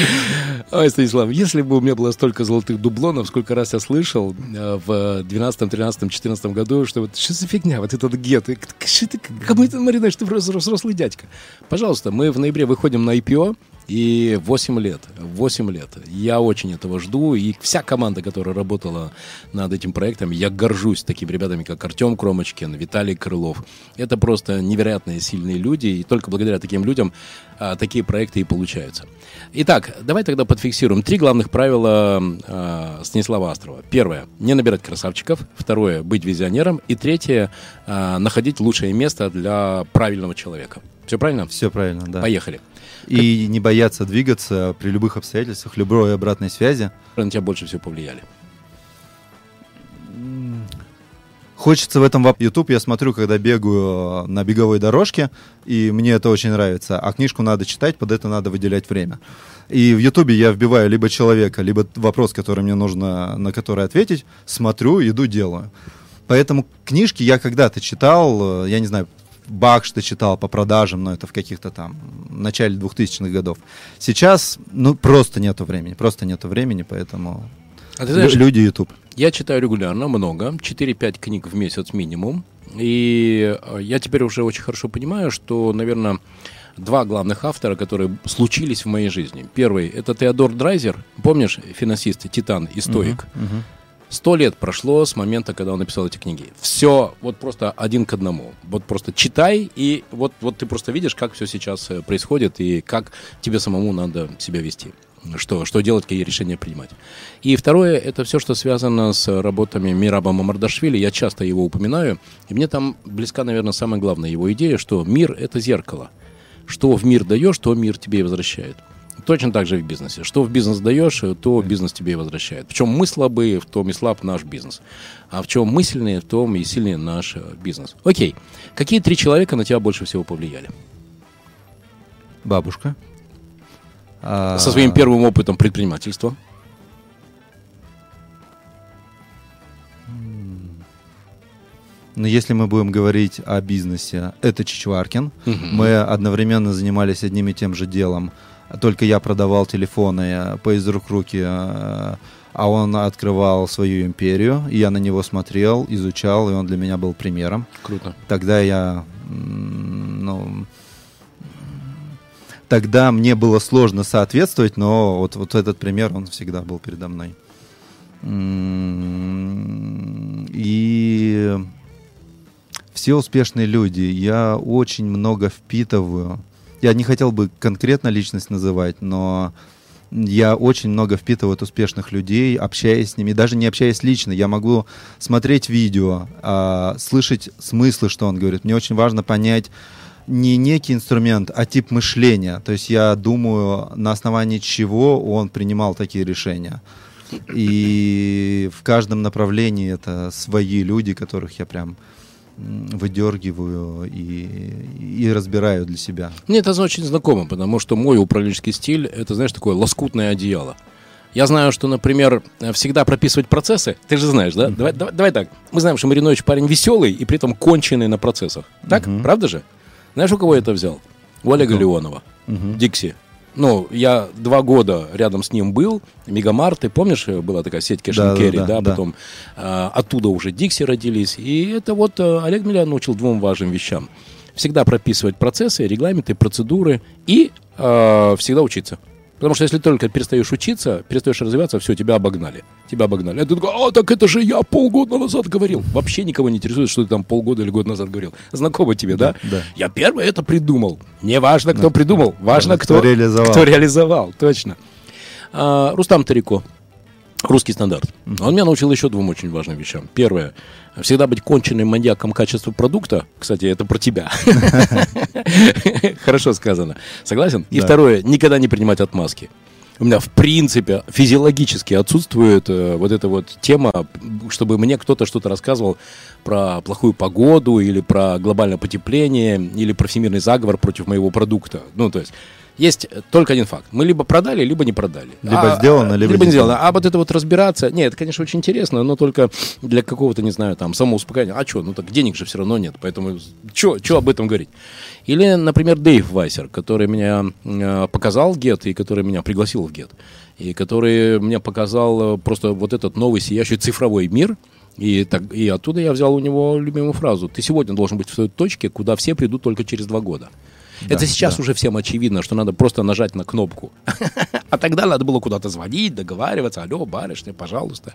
Speaker 3: Ой, Станислав, если бы у меня было столько золотых дублонов, сколько раз я слышал э, в 12, 13, 14 году, что вот что за фигня, вот этот гет, что ты, кому это маринуешь, ты взрос- взрослый дядька. Пожалуйста, мы в ноябре выходим на IPO, и 8 лет, 8 лет. Я очень этого жду, и вся команда, которая работала над этим проектом, я горжусь такими ребятами, как Артем Кромочкин, Виталий Крылов. Это просто невероятные сильные люди, и только благодаря таким людям а, такие проекты и получаются. Итак, давай тогда подфиксируем три главных правила а, Станислава Астрова. Первое – не набирать красавчиков. Второе – быть визионером. И третье а, – находить лучшее место для правильного человека. Все правильно?
Speaker 4: Все правильно, да.
Speaker 3: Поехали.
Speaker 4: И не бояться двигаться при любых обстоятельствах, любой обратной связи.
Speaker 3: На тебя больше всего повлияли.
Speaker 4: Хочется в этом YouTube, я смотрю, когда бегаю э, на беговой дорожке, и мне это очень нравится. А книжку надо читать, под это надо выделять время. И в YouTube я вбиваю либо человека, либо вопрос, который мне нужно, на который ответить, смотрю, иду, делаю. Поэтому книжки я когда-то читал, э, я не знаю, Бах что читал по продажам, но это в каких-то там начале 2000-х годов. Сейчас, ну, просто нету времени, просто нету времени, поэтому
Speaker 3: А ты знаешь,
Speaker 4: лю- люди YouTube.
Speaker 3: Я читаю регулярно, много, 4-5 книг в месяц минимум. И э, я теперь уже очень хорошо понимаю, что, наверное, два главных автора, которые случились в моей жизни. Первый – это Теодор Драйзер, помнишь, финансист, титан и стоик. Сто лет прошло с момента, когда он написал эти книги. Все вот просто один к одному. Вот просто читай, и вот, вот ты просто видишь, как все сейчас э, происходит, и как тебе самому надо себя вести. Что, что делать, какие решения принимать. И второе, это все, что связано с работами Мираба Мамардашвили. Я часто его упоминаю. И мне там близка, наверное, самая главная его идея, что мир – это зеркало. Что в мир даешь, то мир тебе и возвращает. Точно так же и в бизнесе. Что в бизнес даешь, то бизнес тебе и возвращает. В чем мы слабые, в том и слаб наш бизнес. А в чем мы сильные, в том и сильнее наш э, бизнес. Окей. Какие три человека на тебя больше всего повлияли?
Speaker 4: Бабушка. А,
Speaker 3: Со своим первым опытом предпринимательства.
Speaker 4: Но если мы будем говорить о бизнесе, это Чичваркин. Мы одновременно занимались одним и тем же делом. Только я продавал телефоны э, по из рук руки, э, а он открывал свою империю. И я на него смотрел, изучал, и он для меня был примером.
Speaker 3: Круто.
Speaker 4: Тогда я, ну, тогда мне было сложно соответствовать, но вот, вот этот пример, он всегда был передо мной. И все успешные люди, я очень много впитываю. Я не хотел бы конкретно личность называть, но я очень много впитываю от успешных людей, общаясь с ними, даже не общаясь лично, я могу смотреть видео, а, слышать смыслы, что он говорит. Мне очень важно понять не некий инструмент, а тип мышления. То есть я думаю, на основании чего он принимал такие решения. И в каждом направлении это свои люди, которых я прям выдергиваю и, и разбираю для себя.
Speaker 3: Мне это очень знакомо, потому что мой управленческий стиль – это, знаешь, такое лоскутное одеяло. Я знаю, что, например, всегда прописывать процессы, ты же знаешь, да? Давай, давай, давай так. Мы знаем, что Маринович парень веселый и при этом конченый на процессах. Так? Правда же? Знаешь, у кого я это взял? У Олега Леонова. Дикси. Ну, я два года рядом с ним был, Мегамарт, ты помнишь, э, была такая сеть Cash
Speaker 4: Да,
Speaker 3: and
Speaker 4: да, да,
Speaker 3: да, потом а, оттуда уже Дикси родились, и это вот э, Олег меня научил двум важным вещам. Всегда прописывать процессы, регламенты, процедуры и э, всегда учиться. Потому что если только перестаешь учиться, перестаешь развиваться, все, тебя обогнали. Тебя обогнали. А ты такой, а, так это же я полгода назад говорил. Вообще никого не интересует, что ты там полгода или год назад говорил. Знакомо тебе, да?
Speaker 4: да.
Speaker 3: Я первый это придумал. Не важно, кто придумал, важно,
Speaker 4: Кто
Speaker 3: кто,
Speaker 4: реализовал.
Speaker 3: Кто реализовал, точно. А, Рустам Тарико. Русский стандарт. Он меня научил еще двум очень важным вещам. Первое. Всегда быть конченным маньяком качества продукта. Кстати, это про тебя. Хорошо сказано. Согласен? И второе. Никогда не принимать отмазки. У меня, в принципе, физиологически отсутствует э, вот эта вот тема, чтобы мне кто-то что-то рассказывал про плохую погоду или про глобальное потепление или про всемирный заговор против моего продукта. Ну, то есть, есть только один факт. Мы либо продали, либо не продали.
Speaker 4: Либо сделано, либо
Speaker 3: либо
Speaker 4: не
Speaker 3: не сделано. А вот это вот разбираться, нет, это, конечно, очень интересно, но только для какого-то, не знаю, там, самоуспокоения. А что, ну так денег же все равно нет, поэтому что об этом говорить? Или, например, Дэйв Вайсер, который меня э, показал ГЕТ и который меня пригласил в ГЕТ, и который мне показал э, просто вот этот новый сияющий цифровой мир, и, так, и оттуда я взял у него любимую фразу. Ты сегодня должен быть в той точке, куда все придут только через два года. Это сейчас уже всем очевидно, что надо просто нажать на кнопку. А тогда надо было куда-то звонить, договариваться. Алло, барышня, пожалуйста.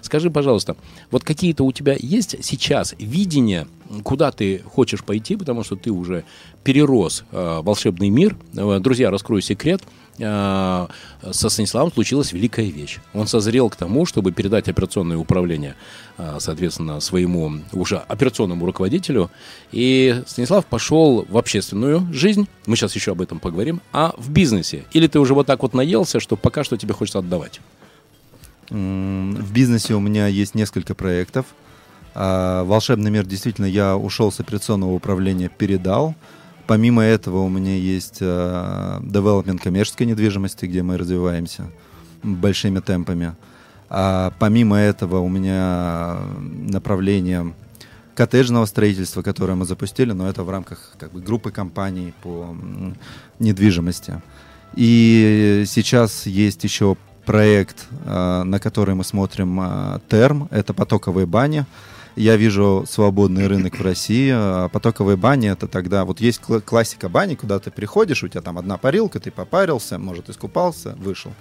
Speaker 3: Скажи, пожалуйста, вот какие-то у тебя есть сейчас видения, куда ты хочешь пойти, потому что ты уже перерос э, волшебный мир. Э, Друзья, раскрою секрет. Э, Со Станиславом случилась великая вещь. Он созрел к тому, чтобы передать операционное управление, э, соответственно, своему уже операционному руководителю. И Станислав пошел в общественную жизнь. Мы сейчас еще об этом поговорим. А в бизнесе? Или ты уже вот так вот наелся, что пока что тебе хочется отдавать?
Speaker 4: В бизнесе у меня есть несколько проектов. А, Волшебный мир действительно я ушел с операционного управления, передал. Помимо этого у меня есть э, девелопмент коммерческой недвижимости, где мы развиваемся большими темпами. А помимо этого у меня направление коттеджного строительства, которое мы запустили, но это в рамках как бы, группы компаний по недвижимости. И сейчас есть еще проект, э, на который мы смотрим э, терм, это потоковые бани. Я вижу свободный рынок в России. А Потоковые бани это тогда вот есть кла- классика бани, куда ты приходишь, у тебя там одна парилка, ты попарился, может искупался, вышел.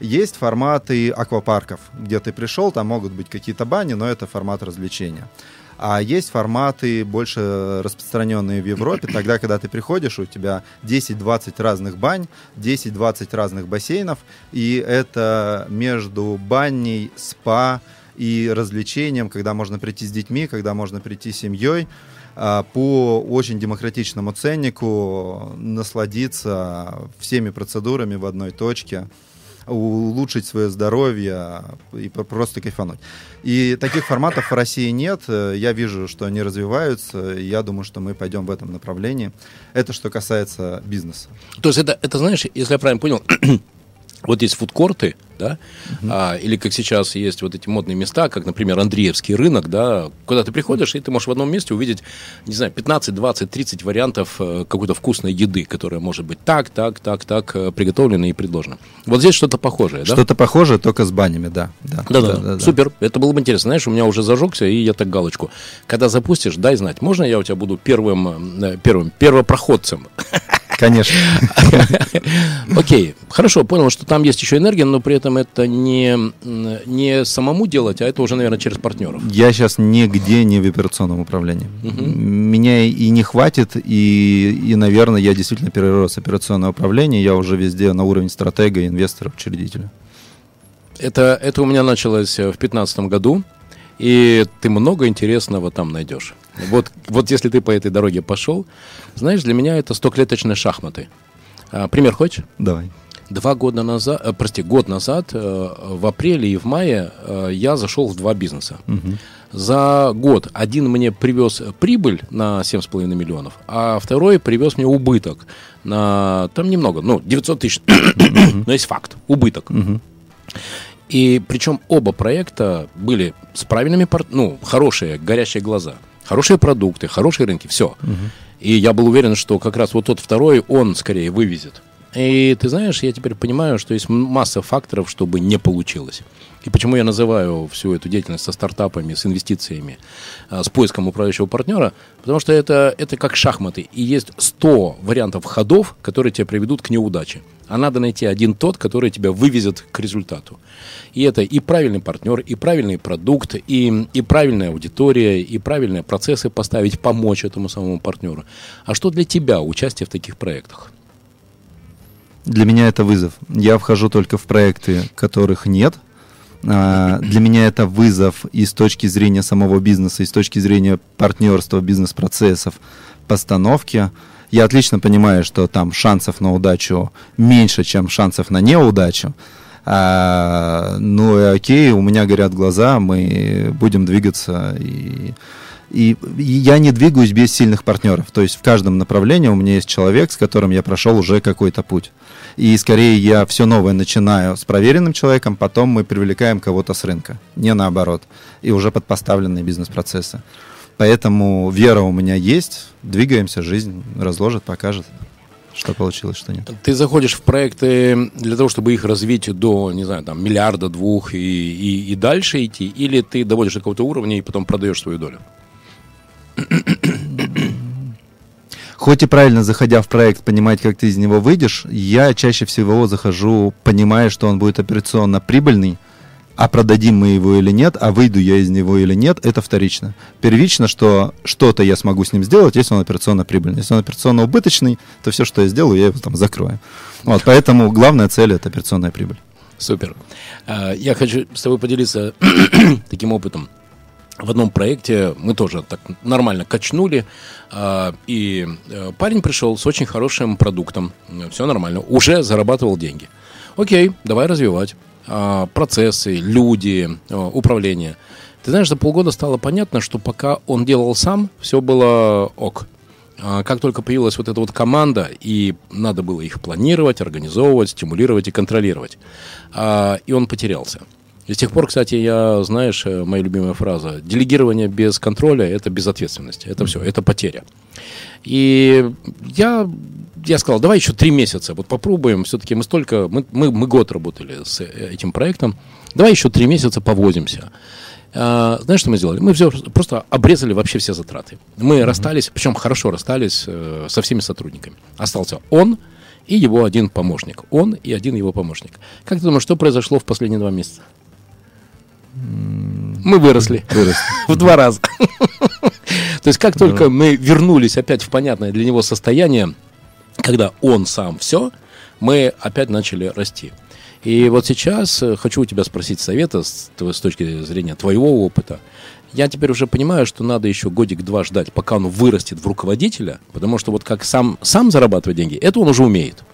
Speaker 4: Есть форматы аквапарков, где ты пришел, там могут быть какие-то бани, но это формат развлечения. А есть форматы больше распространенные в Европе, тогда, когда ты приходишь, у тебя 10-20 разных бань, 10-20 разных бассейнов, и это между баней, спа и развлечением, когда можно прийти с детьми, когда можно прийти с семьей, а, по очень демократичному ценнику насладиться всеми процедурами в одной точке, улучшить свое здоровье и про- просто кайфануть. И таких форматов в России нет. Я вижу, что они развиваются. и Я думаю, что мы пойдем в этом направлении. Это что касается бизнеса.
Speaker 3: То есть это, это знаешь, если я правильно понял, вот есть фудкорты, да, а, или как сейчас есть вот эти модные места, как, например, Андреевский рынок, да, куда ты приходишь, и ты можешь в одном месте увидеть, не знаю, 15, 20, 30 вариантов э, какой-то вкусной еды, которая может быть так, так, так, так э, приготовлена и предложена. Вот здесь что-то похожее, да?
Speaker 4: Что-то похожее, только с банями, да. Да,
Speaker 3: Да, да, супер. Это было бы интересно. Знаешь, у меня уже зажегся, и я так галочку. Когда запустишь, дай знать. Можно я у тебя буду первым, э, первым, первопроходцем?
Speaker 4: Конечно.
Speaker 3: Окей, хорошо, понял, что там есть еще энергия, но при этом это не, не самому делать, а это уже, наверное, через партнеров.
Speaker 4: Я сейчас нигде не в операционном управлении. Меня и не хватит, и, и, наверное, я действительно перерос операционное управление. Я уже везде на уровень стратега, инвестора, учредителя.
Speaker 3: Это, это у меня началось э, в 2015 году, и ты много интересного там найдешь. Вот, вот если ты по этой дороге пошел, знаешь, для меня это стоклеточные шахматы. А, пример хочешь?
Speaker 4: Давай.
Speaker 3: Два года назад, э, прости, год назад, э, в апреле и в мае э, я зашел в два бизнеса. За год один мне привез прибыль на 7,5 миллионов, а второй привез мне убыток на, там немного, ну, 900 тысяч, но есть факт, убыток. И причем оба проекта были с правильными, ну, хорошие, горящие глаза, хорошие продукты, хорошие рынки, все. И я был уверен, что как раз вот тот второй, он скорее вывезет. И ты знаешь, я теперь понимаю, что есть масса факторов, чтобы не получилось. И почему я называю всю эту деятельность со стартапами, с инвестициями, а, с поиском управляющего партнера? Потому что это, это как шахматы. И есть 100 вариантов ходов, которые тебя приведут к неудаче. А надо найти один тот, который тебя вывезет к результату. И это и правильный партнер, и правильный продукт, и, и правильная аудитория, и правильные процессы поставить, помочь этому самому партнеру. А что для тебя участие в таких проектах?
Speaker 4: Для меня это вызов. Я вхожу только в проекты, которых нет – а, для меня это вызов и с точки зрения самого бизнеса, и с точки зрения партнерства, бизнес-процессов, постановки. Я отлично понимаю, что там шансов на удачу меньше, чем шансов на неудачу. А, ну и окей, у меня горят глаза, мы будем двигаться. И, и, и я не двигаюсь без сильных партнеров. То есть в каждом направлении у меня есть человек, с которым я прошел уже какой-то путь. И скорее я все новое начинаю с проверенным человеком, потом мы привлекаем кого-то с рынка, не наоборот. И уже под поставленные бизнес-процессы. Поэтому вера у меня есть, двигаемся, жизнь разложит, покажет что получилось, что нет.
Speaker 3: Ты заходишь в проекты для того, чтобы их развить до, не знаю, там, миллиарда, двух и, и, и дальше идти, или ты доводишь до какого-то уровня и потом продаешь свою долю?
Speaker 4: хоть и правильно заходя в проект, понимать, как ты из него выйдешь, я чаще всего захожу, понимая, что он будет операционно прибыльный, а продадим мы его или нет, а выйду я из него или нет, это вторично. Первично, что что-то я смогу с ним сделать, если он операционно прибыльный. Если он операционно убыточный, то все, что я сделаю, я его там закрою. Вот, поэтому главная цель — это операционная прибыль.
Speaker 3: Супер. А, я хочу с тобой поделиться таким опытом в одном проекте мы тоже так нормально качнули, э, и э, парень пришел с очень хорошим продуктом, все нормально, уже зарабатывал деньги. Окей, давай развивать. Э, процессы, люди, э, управление. Ты знаешь, за полгода стало понятно, что пока он делал сам, все было ок. А как только появилась вот эта вот команда, и надо было их планировать, организовывать, стимулировать и контролировать, и он потерялся. И с тех пор, кстати, я, знаешь, э, моя любимая фраза, делегирование без контроля – это безответственность, это все, это потеря. И я, я сказал, давай еще три месяца, вот попробуем, все-таки мы столько, мы, мы, мы год работали с э, этим проектом, давай еще три месяца повозимся. А, знаешь, что мы сделали? Мы все, просто обрезали вообще все затраты. Мы mm-hmm. расстались, причем хорошо расстались э, со всеми сотрудниками. Остался он и его один помощник. Он и один его помощник. Как ты думаешь, что произошло в последние два месяца? Мы выросли. Выросли. В два раза. То есть как только мы вернулись опять в понятное для него состояние, когда он сам все, мы опять начали расти. И вот сейчас э, хочу у тебя спросить совета с, с точки зрения твоего опыта. Я теперь уже понимаю, что надо еще годик-два ждать, пока он вырастет в руководителя, потому что вот как сам, сам зарабатывать деньги, это он уже умеет.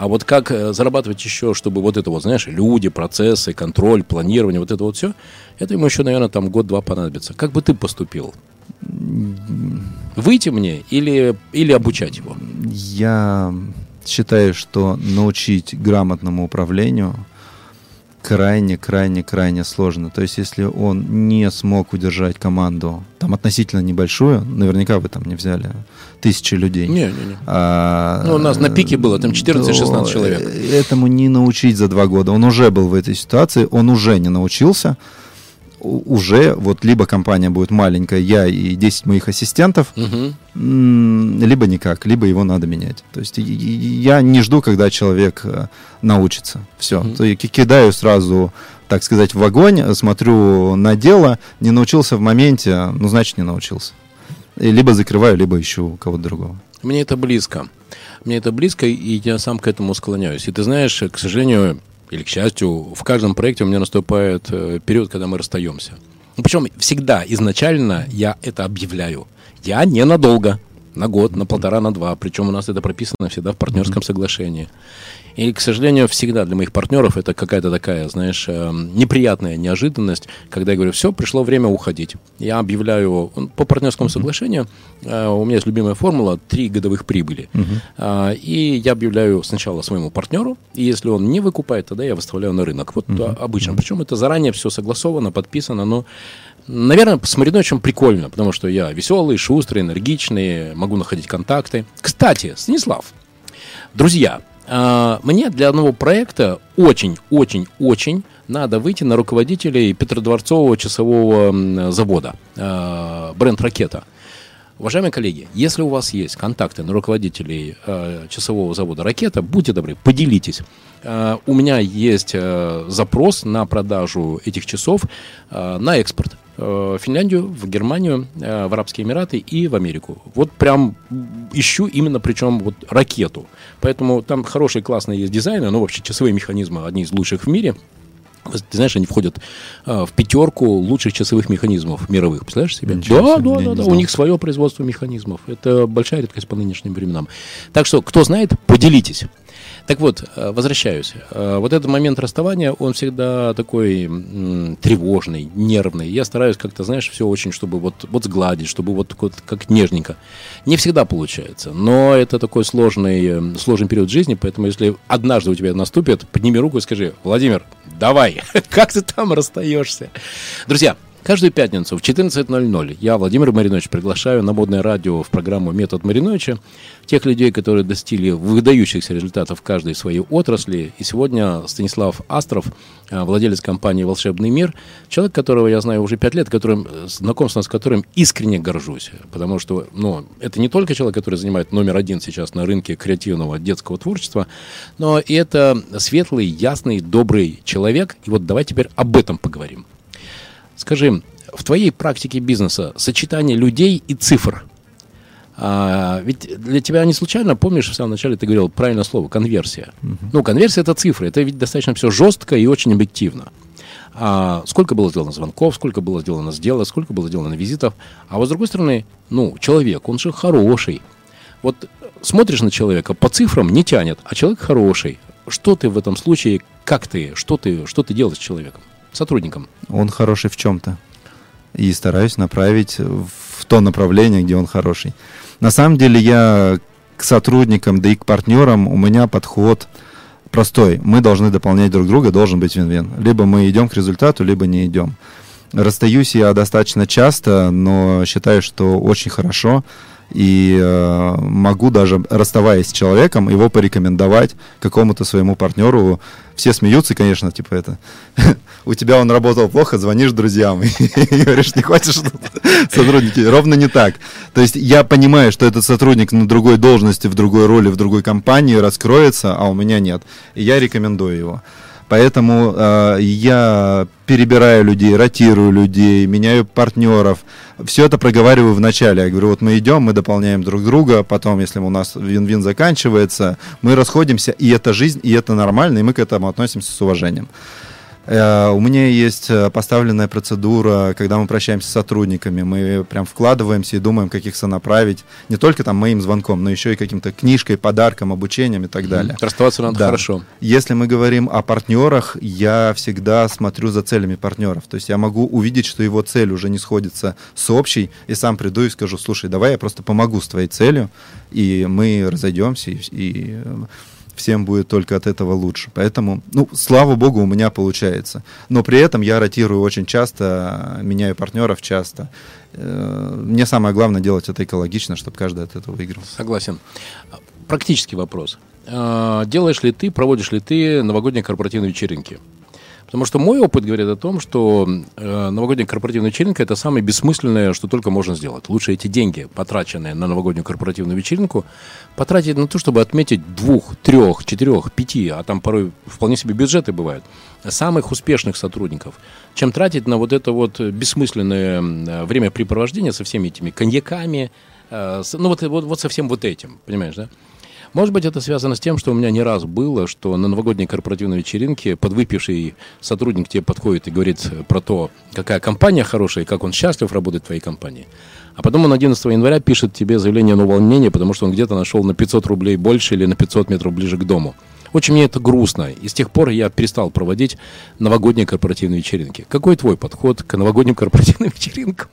Speaker 3: А вот как э, зарабатывать еще, чтобы вот это вот, знаешь, люди, процессы, контроль, планирование, вот это вот все, это ему еще, наверное, там год-два понадобится. Как бы ты поступил? Выйти мне или, или обучать его?
Speaker 4: Я считаю, что научить грамотному управлению крайне-крайне-крайне сложно. То есть, если он не смог удержать команду, там относительно небольшую, наверняка вы там не взяли тысячи людей.
Speaker 3: Не, не, не. А, ну, у нас на пике было там 14-16 человек.
Speaker 4: Этому не научить за два года. Он уже был в этой ситуации, он уже не научился уже вот либо компания будет маленькая, я и 10 моих ассистентов, угу. либо никак, либо его надо менять. То есть я не жду, когда человек э, научится. Все. Угу. То я кидаю сразу, так сказать, в огонь, смотрю на дело, не научился в моменте, ну, значит, не научился. И либо закрываю, либо ищу кого-то другого.
Speaker 3: Мне это близко. Мне это близко, и я сам к этому склоняюсь. И ты знаешь, к сожалению, или, к счастью, в каждом проекте у меня наступает э, период, когда мы расстаемся. Ну, причем всегда изначально я это объявляю. Я ненадолго, на год, на полтора, на два. Причем у нас это прописано всегда в партнерском соглашении. И, к сожалению, всегда для моих партнеров это какая-то такая, знаешь, эм, неприятная неожиданность, когда я говорю, все, пришло время уходить. Я объявляю по партнерскому соглашению, э, у меня есть любимая формула, три годовых прибыли. Uh-huh. И я объявляю сначала своему партнеру, и если он не выкупает, тогда я выставляю на рынок. Вот uh-huh. обычно. Причем это заранее все согласовано, подписано, но Наверное, с Мариновичем прикольно, потому что я веселый, шустрый, энергичный, могу находить контакты. Кстати, Станислав, друзья, а, мне для одного проекта очень-очень-очень надо выйти на руководителей Петродворцового часового завода, э, бренд «Ракета». Уважаемые коллеги, если у вас есть контакты на руководителей э, часового завода «Ракета», будьте добры, поделитесь. Э, у меня есть э, запрос на продажу этих часов э, на экспорт в Финляндию, в Германию, в Арабские Эмираты и в Америку. Вот прям ищу именно причем вот ракету. Поэтому там хорошие, классные есть дизайны, но вообще часовые механизмы одни из лучших в мире. Ты знаешь, они входят а, в пятерку лучших часовых механизмов мировых. Представляешь себе?
Speaker 4: Ничего
Speaker 3: да,
Speaker 4: себе,
Speaker 3: да, да, да.
Speaker 4: знал.
Speaker 3: У них свое производство механизмов. Это большая редкость по нынешним временам. Так что, кто знает, поделитесь. Так вот, э, возвращаюсь. Э, Вот этот момент расставания, он всегда такой тревожный, нервный. Я стараюсь как-то, знаешь, все очень, чтобы вот, вот сгладить, чтобы вот, вот как нежненько. Не всегда получается, но это такой сложный, э, сложный период жизни, поэтому если однажды у тебя наступит, подними руку и скажи, Владимир, давай, как ты там расстаешься? Друзья, Каждую пятницу в 14.00 я, Владимир Маринович, приглашаю на модное радио в программу «Метод Мариновича» тех людей, которые достигли выдающихся результатов в каждой своей отрасли. И сегодня Станислав Астров, э, владелец компании «Волшебный мир», человек, которого я знаю уже пять лет, которым, э, знакомство с которым искренне горжусь. Потому что ну, это не только человек, который занимает номер один сейчас на рынке креативного детского творчества, но и это светлый, ясный, добрый человек. И вот давай теперь об этом поговорим. Скажи, в твоей практике бизнеса сочетание людей и цифр, а, ведь для тебя не случайно, помнишь, в самом начале ты говорил правильное слово, конверсия. Ну, конверсия это цифры, это ведь достаточно все жестко и очень объективно. А сколько было сделано звонков, сколько было сделано сделок, сколько было сделано визитов. А вот с другой стороны, ну, человек, он же хороший. Вот смотришь на человека, по цифрам не тянет, а человек хороший. Что ты в этом случае, как ты, что ты, что ты делаешь с человеком, сотрудником?
Speaker 4: Он хороший в чем-то. И стараюсь направить в то направление, где он хороший. На самом деле я к сотрудникам, да и к партнерам у меня подход простой. Мы должны дополнять друг друга, должен быть вин-вин. Либо мы идем к результату, либо не идем. Расстаюсь я достаточно часто, но считаю, что очень хорошо. И э, могу даже, расставаясь с человеком, его порекомендовать какому-то своему партнеру. Все смеются, конечно, типа это. У тебя он работал плохо, звонишь друзьям и говоришь, не хочешь сотрудники. Ровно не так. То есть я понимаю, что этот сотрудник на другой должности, в другой роли, в другой компании раскроется, а у меня нет. И я рекомендую его. Поэтому э, я перебираю людей, ротирую людей, меняю партнеров. Все это проговариваю в начале. Я говорю, вот мы идем, мы дополняем друг друга, потом, если у нас вин-вин заканчивается, мы расходимся, и это жизнь, и это нормально, и мы к этому относимся с уважением. Э, У меня есть э, поставленная процедура, когда мы прощаемся с сотрудниками, мы прям вкладываемся и думаем, как их сонаправить, не только там моим звонком, но еще и каким-то книжкой, подарком, обучением и так далее.
Speaker 3: Расставаться надо
Speaker 4: Да.
Speaker 3: хорошо.
Speaker 4: Если мы говорим о партнерах, я всегда смотрю за целями партнеров. То есть я могу увидеть, что его цель уже не сходится с общей, и сам приду и скажу, слушай, давай я просто помогу с твоей целью, и мы разойдемся, и, и, э, всем будет только от этого лучше. Поэтому, ну, слава богу, у меня получается. Но при этом я ротирую очень часто, меняю партнеров часто. Э, Мне самое главное делать это экологично, чтобы каждый от этого выиграл.
Speaker 3: Согласен. Практический вопрос. А, Делаешь ли ты, проводишь ли ты новогодние корпоративные вечеринки? Потому что мой опыт говорит о том, что э, новогодняя корпоративная вечеринка это самое бессмысленное, что только можно сделать. Лучше эти деньги, потраченные на новогоднюю корпоративную вечеринку, потратить на то, чтобы отметить двух, трех, четырех, пяти, а там порой вполне себе бюджеты бывают, самых успешных сотрудников, чем тратить на вот это вот бессмысленное м, времяпрепровождение со всеми этими коньяками, э, с- ну вот, вот, вот со всем вот этим, понимаешь, да? Может быть, это связано с тем, что у меня не раз было, что на новогодней корпоративной вечеринке подвыпивший сотрудник тебе подходит и говорит про то, какая компания хорошая и как он счастлив работать в твоей компании. А потом он 11 января пишет тебе заявление на увольнение, потому что он где-то нашел на 500 рублей больше или на 500 метров ближе к дому. Очень мне это грустно. И с тех пор я перестал проводить новогодние корпоративные вечеринки. Какой твой подход к новогодним корпоративным вечеринкам?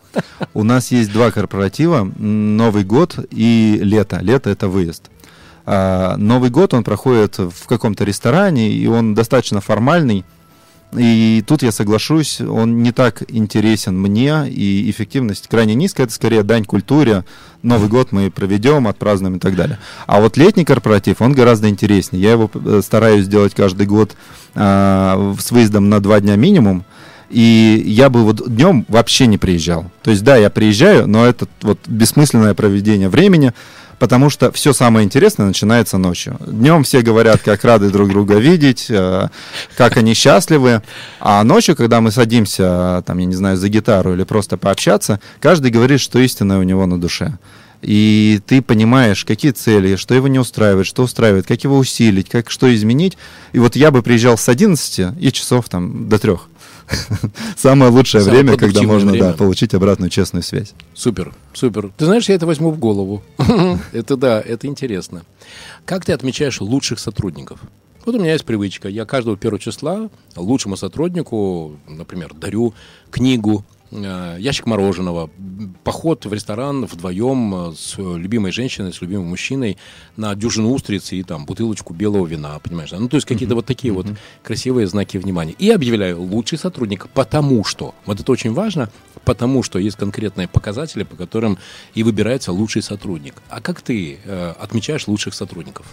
Speaker 4: У нас есть два корпоратива, Новый год и лето. Лето это выезд. А, Новый год он проходит в каком-то ресторане, и он достаточно формальный. И тут я соглашусь, он не так интересен мне, и эффективность крайне низкая, это скорее дань культуре. Новый год мы проведем, отпразднуем и так далее. А вот летний корпоратив, он гораздо интереснее. Я его э, стараюсь сделать каждый год э, с выездом на два дня минимум. И я бы вот днем вообще не приезжал. То есть, да, я приезжаю, но это вот бессмысленное проведение времени потому что все самое интересное начинается ночью. Днем все говорят, как рады друг друга видеть, э, как они счастливы, а ночью, когда мы садимся, там, я не знаю, за гитару или просто пообщаться, каждый говорит, что истинное у него на душе. И ты понимаешь, какие цели, что его не устраивает, что устраивает, как его усилить, как что изменить. И вот я бы приезжал с 11 и часов там до трех. Самое лучшее Самое время, когда можно время. Да, получить обратную честную связь.
Speaker 3: Супер, супер. Ты знаешь, я это возьму в голову. это да, это интересно. Как ты отмечаешь лучших сотрудников? Вот у меня есть привычка. Я каждого первого числа лучшему сотруднику, например, дарю книгу, ящик мороженого, поход в ресторан вдвоем э, с любимой женщиной, с любимым мужчиной на дюжину устриц и там бутылочку белого вина, понимаешь? Ну, то есть какие-то вот такие вот красивые знаки внимания. И объявляю лучший сотрудник, потому что, вот это очень важно, потому что есть конкретные показатели, по которым и выбирается лучший сотрудник. А как ты э, отмечаешь лучших сотрудников?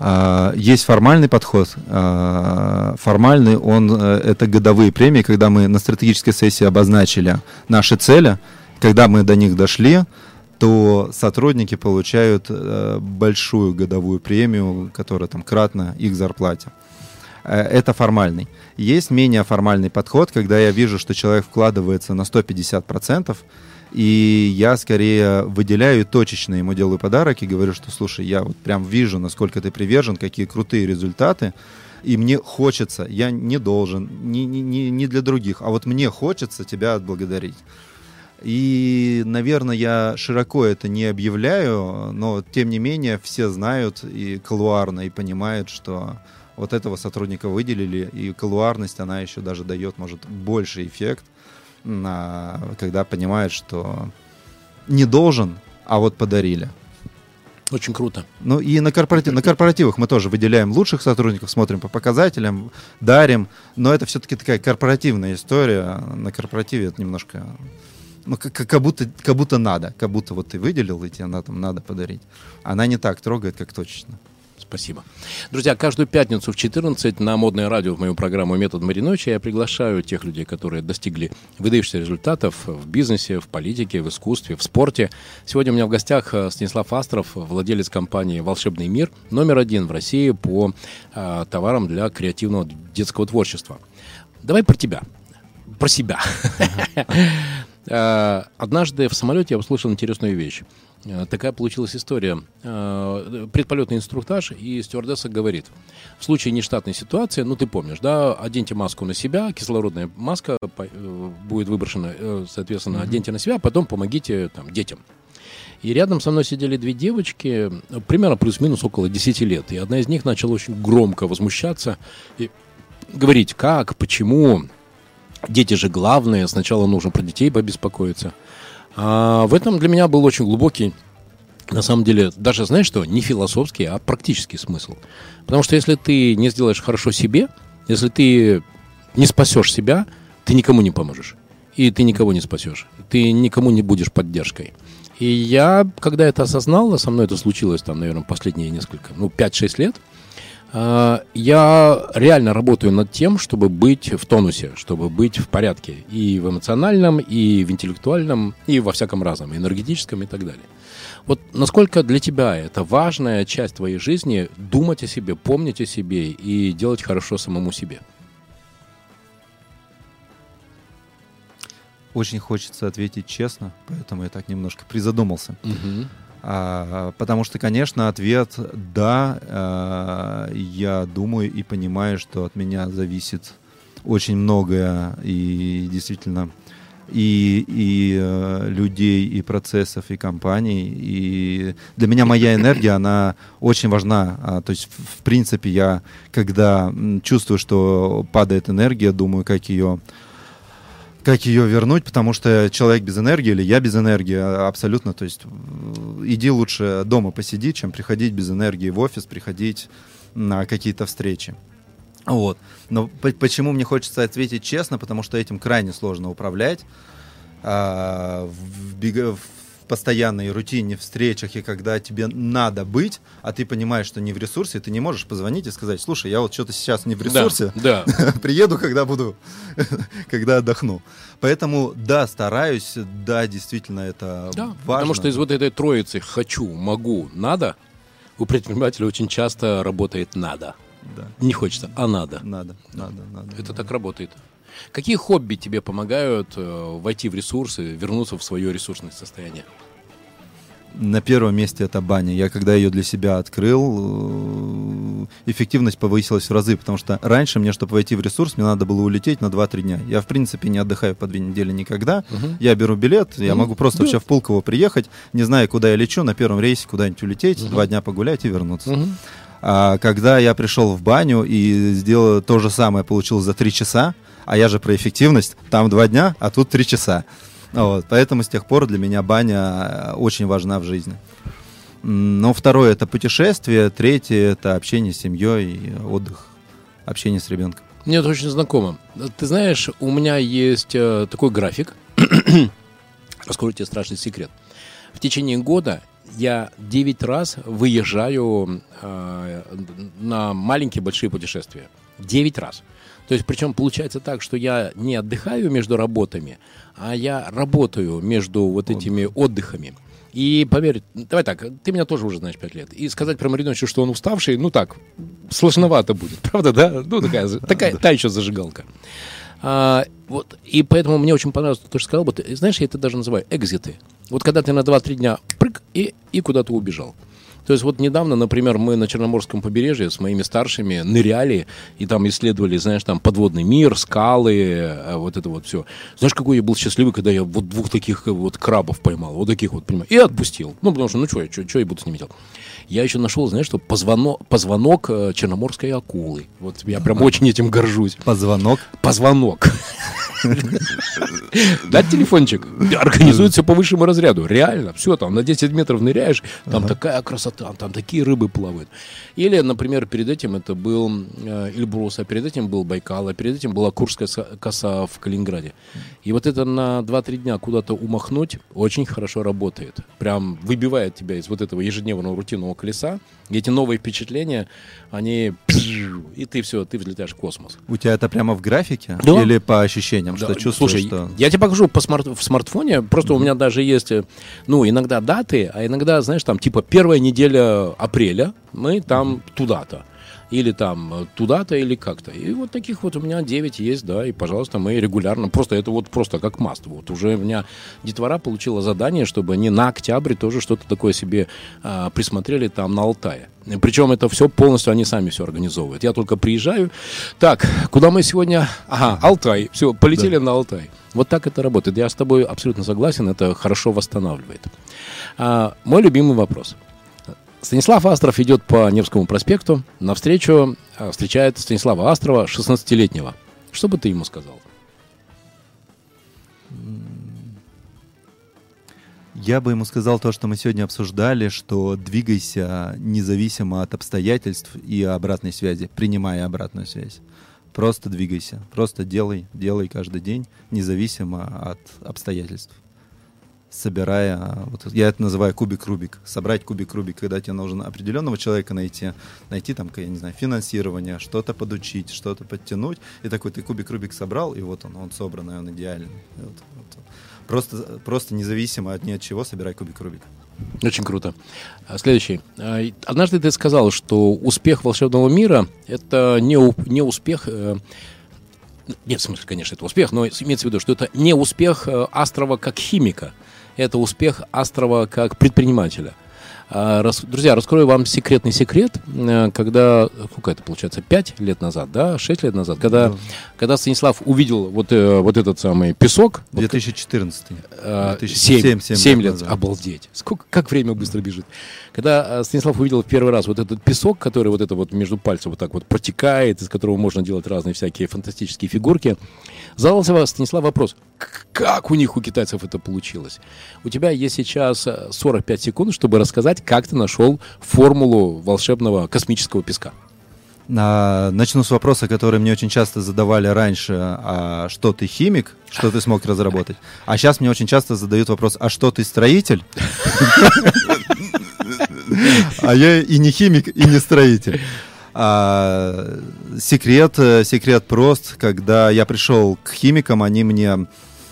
Speaker 4: А, есть формальный подход. А, формальный, он, э, это годовые премии, когда мы на стратегической сессии обозначили наши цели, когда мы до них дошли, то сотрудники получают э, большую годовую премию, которая там кратна их зарплате. Э, это формальный. Есть менее формальный подход, когда я вижу, что человек вкладывается на 150%, процентов и я скорее выделяю точечно ему делаю подарок и говорю, что слушай, я вот прям вижу, насколько ты привержен, какие крутые результаты. И мне хочется, я не должен, не, не, не для других, а вот мне хочется тебя отблагодарить. И, наверное, я широко это не объявляю, но тем не менее все знают и колуарно, и понимают, что вот этого сотрудника выделили, и колуарность, она еще даже дает, может, больший эффект, когда понимает, что не должен, а вот подарили.
Speaker 3: Очень круто.
Speaker 4: Ну и на, корпоратив, на корпоративах мы тоже выделяем лучших сотрудников, смотрим по показателям, дарим, но это все-таки такая корпоративная история. На корпоративе это немножко, ну как, как, будто, как будто надо, как будто вот ты выделил, и тебе на, там, надо подарить. Она не так трогает, как точечно.
Speaker 3: Спасибо. Друзья, каждую пятницу в 14 на Модное радио в мою программу «Метод Мариновича» я приглашаю тех людей, которые достигли выдающихся результатов в бизнесе, в политике, в искусстве, в спорте. Сегодня у меня в гостях э, Станислав Астров, владелец компании «Волшебный мир», номер один в России по а, товарам для креативного детского творчества. Давай про тебя, про себя. Э, однажды в самолете я услышал интересную вещь. Э, такая получилась история. Э, предполетный инструктаж, и стюардесса говорит, в случае нештатной ситуации, ну ты помнишь, да, оденьте маску на себя, кислородная маска э, будет выброшена, соответственно, mm-hmm. оденьте на себя, а потом помогите там, детям. И рядом со мной сидели две девочки, примерно плюс-минус около 10 лет. И одна из них начала очень громко возмущаться и говорить, как, почему, дети же главные, сначала нужно про детей побеспокоиться. А в этом для меня был очень глубокий, на самом деле, даже, знаешь что, не философский, а практический смысл. Потому что если ты не сделаешь хорошо себе, если ты не спасешь себя, ты никому не поможешь. И ты никого не спасешь. Ты никому не будешь поддержкой. И я, когда это осознал, со мной это случилось, там, наверное, последние несколько, ну, 5-6 лет, я реально работаю над тем, чтобы быть в тонусе, чтобы быть в порядке и в эмоциональном, и в интеллектуальном, и во всяком разном, энергетическом и так далее. Вот насколько для тебя это важная часть твоей жизни думать о себе, помнить о себе и делать хорошо самому себе?
Speaker 4: Очень хочется ответить честно, поэтому я так немножко призадумался. Угу. А, потому что, конечно, ответ «да». А, я думаю и понимаю, что от меня зависит очень многое и действительно и, и э, людей, и процессов, и компаний. И для меня моя энергия, она очень важна. А, то есть, в, принципе, я, когда чувствую, что падает энергия, думаю, как ее как ее вернуть, потому что человек без энергии или я без энергии а, абсолютно, то есть иди лучше дома посиди, чем приходить без энергии в офис, приходить на какие-то встречи. Вот. Но по- почему мне хочется ответить честно, потому что этим крайне сложно управлять. А, в, в постоянной рутине, встречах, и когда тебе надо быть, а ты понимаешь, что не в ресурсе, ты не можешь позвонить и сказать, слушай, я вот что-то сейчас не в ресурсе,
Speaker 3: Да,
Speaker 4: приеду, когда буду, когда отдохну. Поэтому, да, стараюсь, да, действительно, это
Speaker 3: да.
Speaker 4: важно.
Speaker 3: Потому что из вот этой троицы «хочу», «могу», «надо» у предпринимателя очень часто работает «надо».
Speaker 4: Да,
Speaker 3: Не хочется, а надо.
Speaker 4: надо, надо, надо.
Speaker 3: Это так работает. Какие хобби тебе помогают э, войти в ресурсы, вернуться в свое ресурсное состояние?
Speaker 4: На первом месте это баня. Я когда ее для себя открыл, э, эффективность повысилась в разы, потому что раньше мне, чтобы войти в ресурс, мне надо было улететь на 2-3 дня. Я, в принципе, не отдыхаю по две недели никогда. Я беру билет, я
Speaker 3: Ну,
Speaker 4: могу просто
Speaker 3: да.
Speaker 4: вообще в Пулково приехать, не зная, куда я лечу, на первом рейсе куда-нибудь улететь, два дня погулять и вернуться. А когда я пришел в баню и сделал то же самое, получил за 3 часа, а я же про эффективность, там 2 дня, а тут 3 часа. Вот, поэтому с тех пор для меня баня э, очень важна в жизни. Но второе это путешествие, третье это общение с семьей, отдых, общение с ребенком.
Speaker 3: Мне это очень знакомо. Ты знаешь, у меня есть э, такой график. Раскрою тебе страшный секрет. В течение года я 9 раз выезжаю э, на маленькие большие путешествия. 9 раз. То есть, причем получается так, что я не отдыхаю между работами, а я работаю между вот этими отдыхами. И поверь, давай так, ты меня тоже уже знаешь 5 лет. И сказать про Мариновича, что он уставший, ну так, сложновато будет, правда, да? Ну, такая, такая та еще зажигалка. А, вот, и поэтому мне очень понравилось то, что сказал. Вот, знаешь, я это даже называю экзиты. Вот когда ты на 2-3 дня прыг, и, и куда-то убежал. То есть вот недавно, например, мы на Черноморском побережье с моими старшими ныряли и там исследовали, знаешь, там подводный мир, скалы, э, вот это вот все. Знаешь, какой я был счастливый, когда я вот двух таких э, вот крабов поймал, вот таких вот, понимаешь, и отпустил. Ну, потому что, ну, что я, что я буду с ними делать? Я еще нашел, знаешь, что позвонок, позвонок э, черноморской акулы. Вот я прям очень этим горжусь.
Speaker 4: Позвонок.
Speaker 3: Позвонок. Дать телефончик. Организует все по высшему разряду. Реально. Все, там на 10 метров ныряешь, там такая красота, там такие рыбы плавают. Или, например, перед этим это был э, Эльбрус, а перед этим был Байкал, а перед этим была Курская коса в Калининграде. И вот это на 2-3 дня куда-то умахнуть очень хорошо работает. Прям выбивает тебя из вот этого ежедневного рутинного колеса. И эти новые впечатления, они... И ты все, ты взлетаешь в космос.
Speaker 4: У тебя это прямо в графике?
Speaker 3: Да.
Speaker 4: Или по ощущениям,
Speaker 3: Да,
Speaker 4: что чувствуешь,
Speaker 3: Слушай,
Speaker 4: что...
Speaker 3: я тебе покажу по смарт- в смартфоне. Просто у меня даже есть, ну, иногда даты, а иногда, знаешь, там типа первая неделя апреля мы там туда-то. Или там э, туда-то, или как-то. И вот таких вот у меня 9 есть, да, и, пожалуйста, мы регулярно, просто это вот просто как must. Вот уже у меня детвора получила задание, чтобы они на октябре тоже что-то такое себе а, присмотрели там на Алтае. Причем это все полностью они сами все организовывают. Я только приезжаю. Так, куда мы сегодня? Ага, Алтай. Все, полетели на Алтай. Вот так это работает. Я с тобой абсолютно согласен. Это хорошо восстанавливает. А, мой любимый вопрос. Станислав Астров идет по Невскому проспекту. Навстречу а, встречает Станислава Астрова, 16-летнего. Что бы ты ему сказал?
Speaker 4: Я бы ему сказал то, что мы сегодня обсуждали, что двигайся независимо от обстоятельств и обратной связи, принимая обратную связь. Просто двигайся, просто делай, делай каждый день, независимо от обстоятельств. Собирая, вот я это называю кубик-рубик, собрать кубик-рубик, когда тебе нужно определенного человека найти, найти там, я не знаю, финансирование, что-то подучить, что-то подтянуть, и такой ты кубик-рубик собрал, и вот он, он собранный, он идеальный. И вот- вот. Просто, просто независимо от ни от чего собирай кубик-рубик.
Speaker 3: Очень круто. А, Следующий. А, и Однажды ты сказал, что успех волшебного мира – это не, не успех... э, Нет, в смысле, конечно, это успех, но имеется в виду, что это не успех э, Астрова как химика, это успех Астрова как предпринимателя. А, Друзья, раскрою вам секретный секрет. Э, Когда, сколько это получается, 5 лет назад, да, 6 лет назад, когда, когда Станислав увидел вот, э, вот этот самый песок, вот
Speaker 4: 2014.
Speaker 3: Э,
Speaker 4: 2007,
Speaker 3: семь
Speaker 4: семь
Speaker 3: семь
Speaker 4: лет
Speaker 3: лет.
Speaker 4: назад.
Speaker 3: Обалдеть. Сколько, как время быстро бежит. Когда э, Станислав увидел в первый раз вот этот песок, который вот это вот между пальцев вот так вот протекает, из которого можно делать разные всякие фантастические фигурки, задался Станислав вопрос, «К- как у них, у китайцев это получилось? У тебя есть сейчас э, 45 секунд, чтобы рассказать, как ты нашел формулу волшебного космического песка.
Speaker 4: А, начну с вопроса, который мне очень часто задавали раньше. А что ты химик? Что ты смог разработать? А сейчас мне очень часто задают вопрос, а что ты строитель? А я и не химик, и не строитель. А, секрет, секрет прост. Когда я пришел к химикам, они мне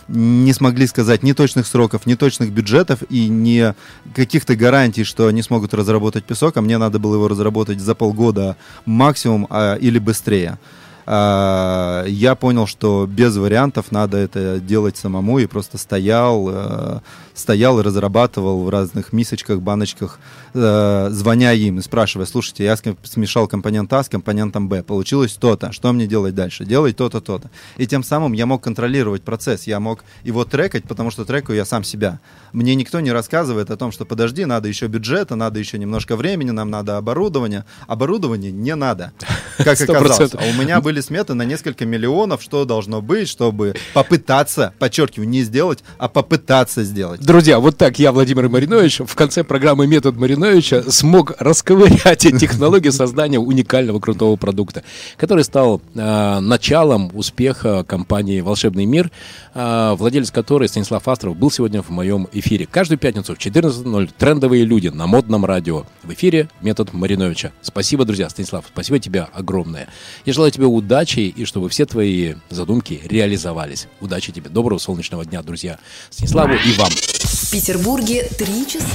Speaker 4: не смогли сказать ни точных сроков, ни точных бюджетов и ни каких-то гарантий, что они смогут разработать песок, а мне надо было его разработать за полгода максимум а, или быстрее. А, я понял, что без вариантов надо это делать самому и просто стоял, э, стоял и разрабатывал в разных мисочках, баночках, э, звоня им и спрашивая, слушайте, я смешал компонент А с компонентом Б, получилось то-то, что мне делать дальше? Делай то-то, то-то. И тем самым я мог контролировать процесс, я мог его трекать, потому что трекаю я сам себя. Мне никто не рассказывает о том, что подожди, надо еще бюджета, надо еще немножко времени, нам надо оборудование. Оборудование не надо, как оказалось. А у меня были сметы на несколько миллионов, что должно быть, чтобы попытаться, подчеркиваю, не сделать, а попытаться сделать.
Speaker 3: Друзья, вот так я, Владимир Маринович, в конце программы «Метод Мариновича» смог расковырять технологии создания уникального крутого продукта, который стал э, началом успеха компании «Волшебный мир», э, владелец которой, Станислав Астров, был сегодня в моем эфире. Каждую пятницу в 14.00 «Трендовые люди» на модном радио. В эфире «Метод Мариновича». Спасибо, друзья. Станислав, спасибо тебе огромное. Я желаю тебе удачи и чтобы все твои задумки реализовались. Удачи тебе. Доброго солнечного дня, друзья. Станиславу и вам.
Speaker 2: В Петербурге три часа.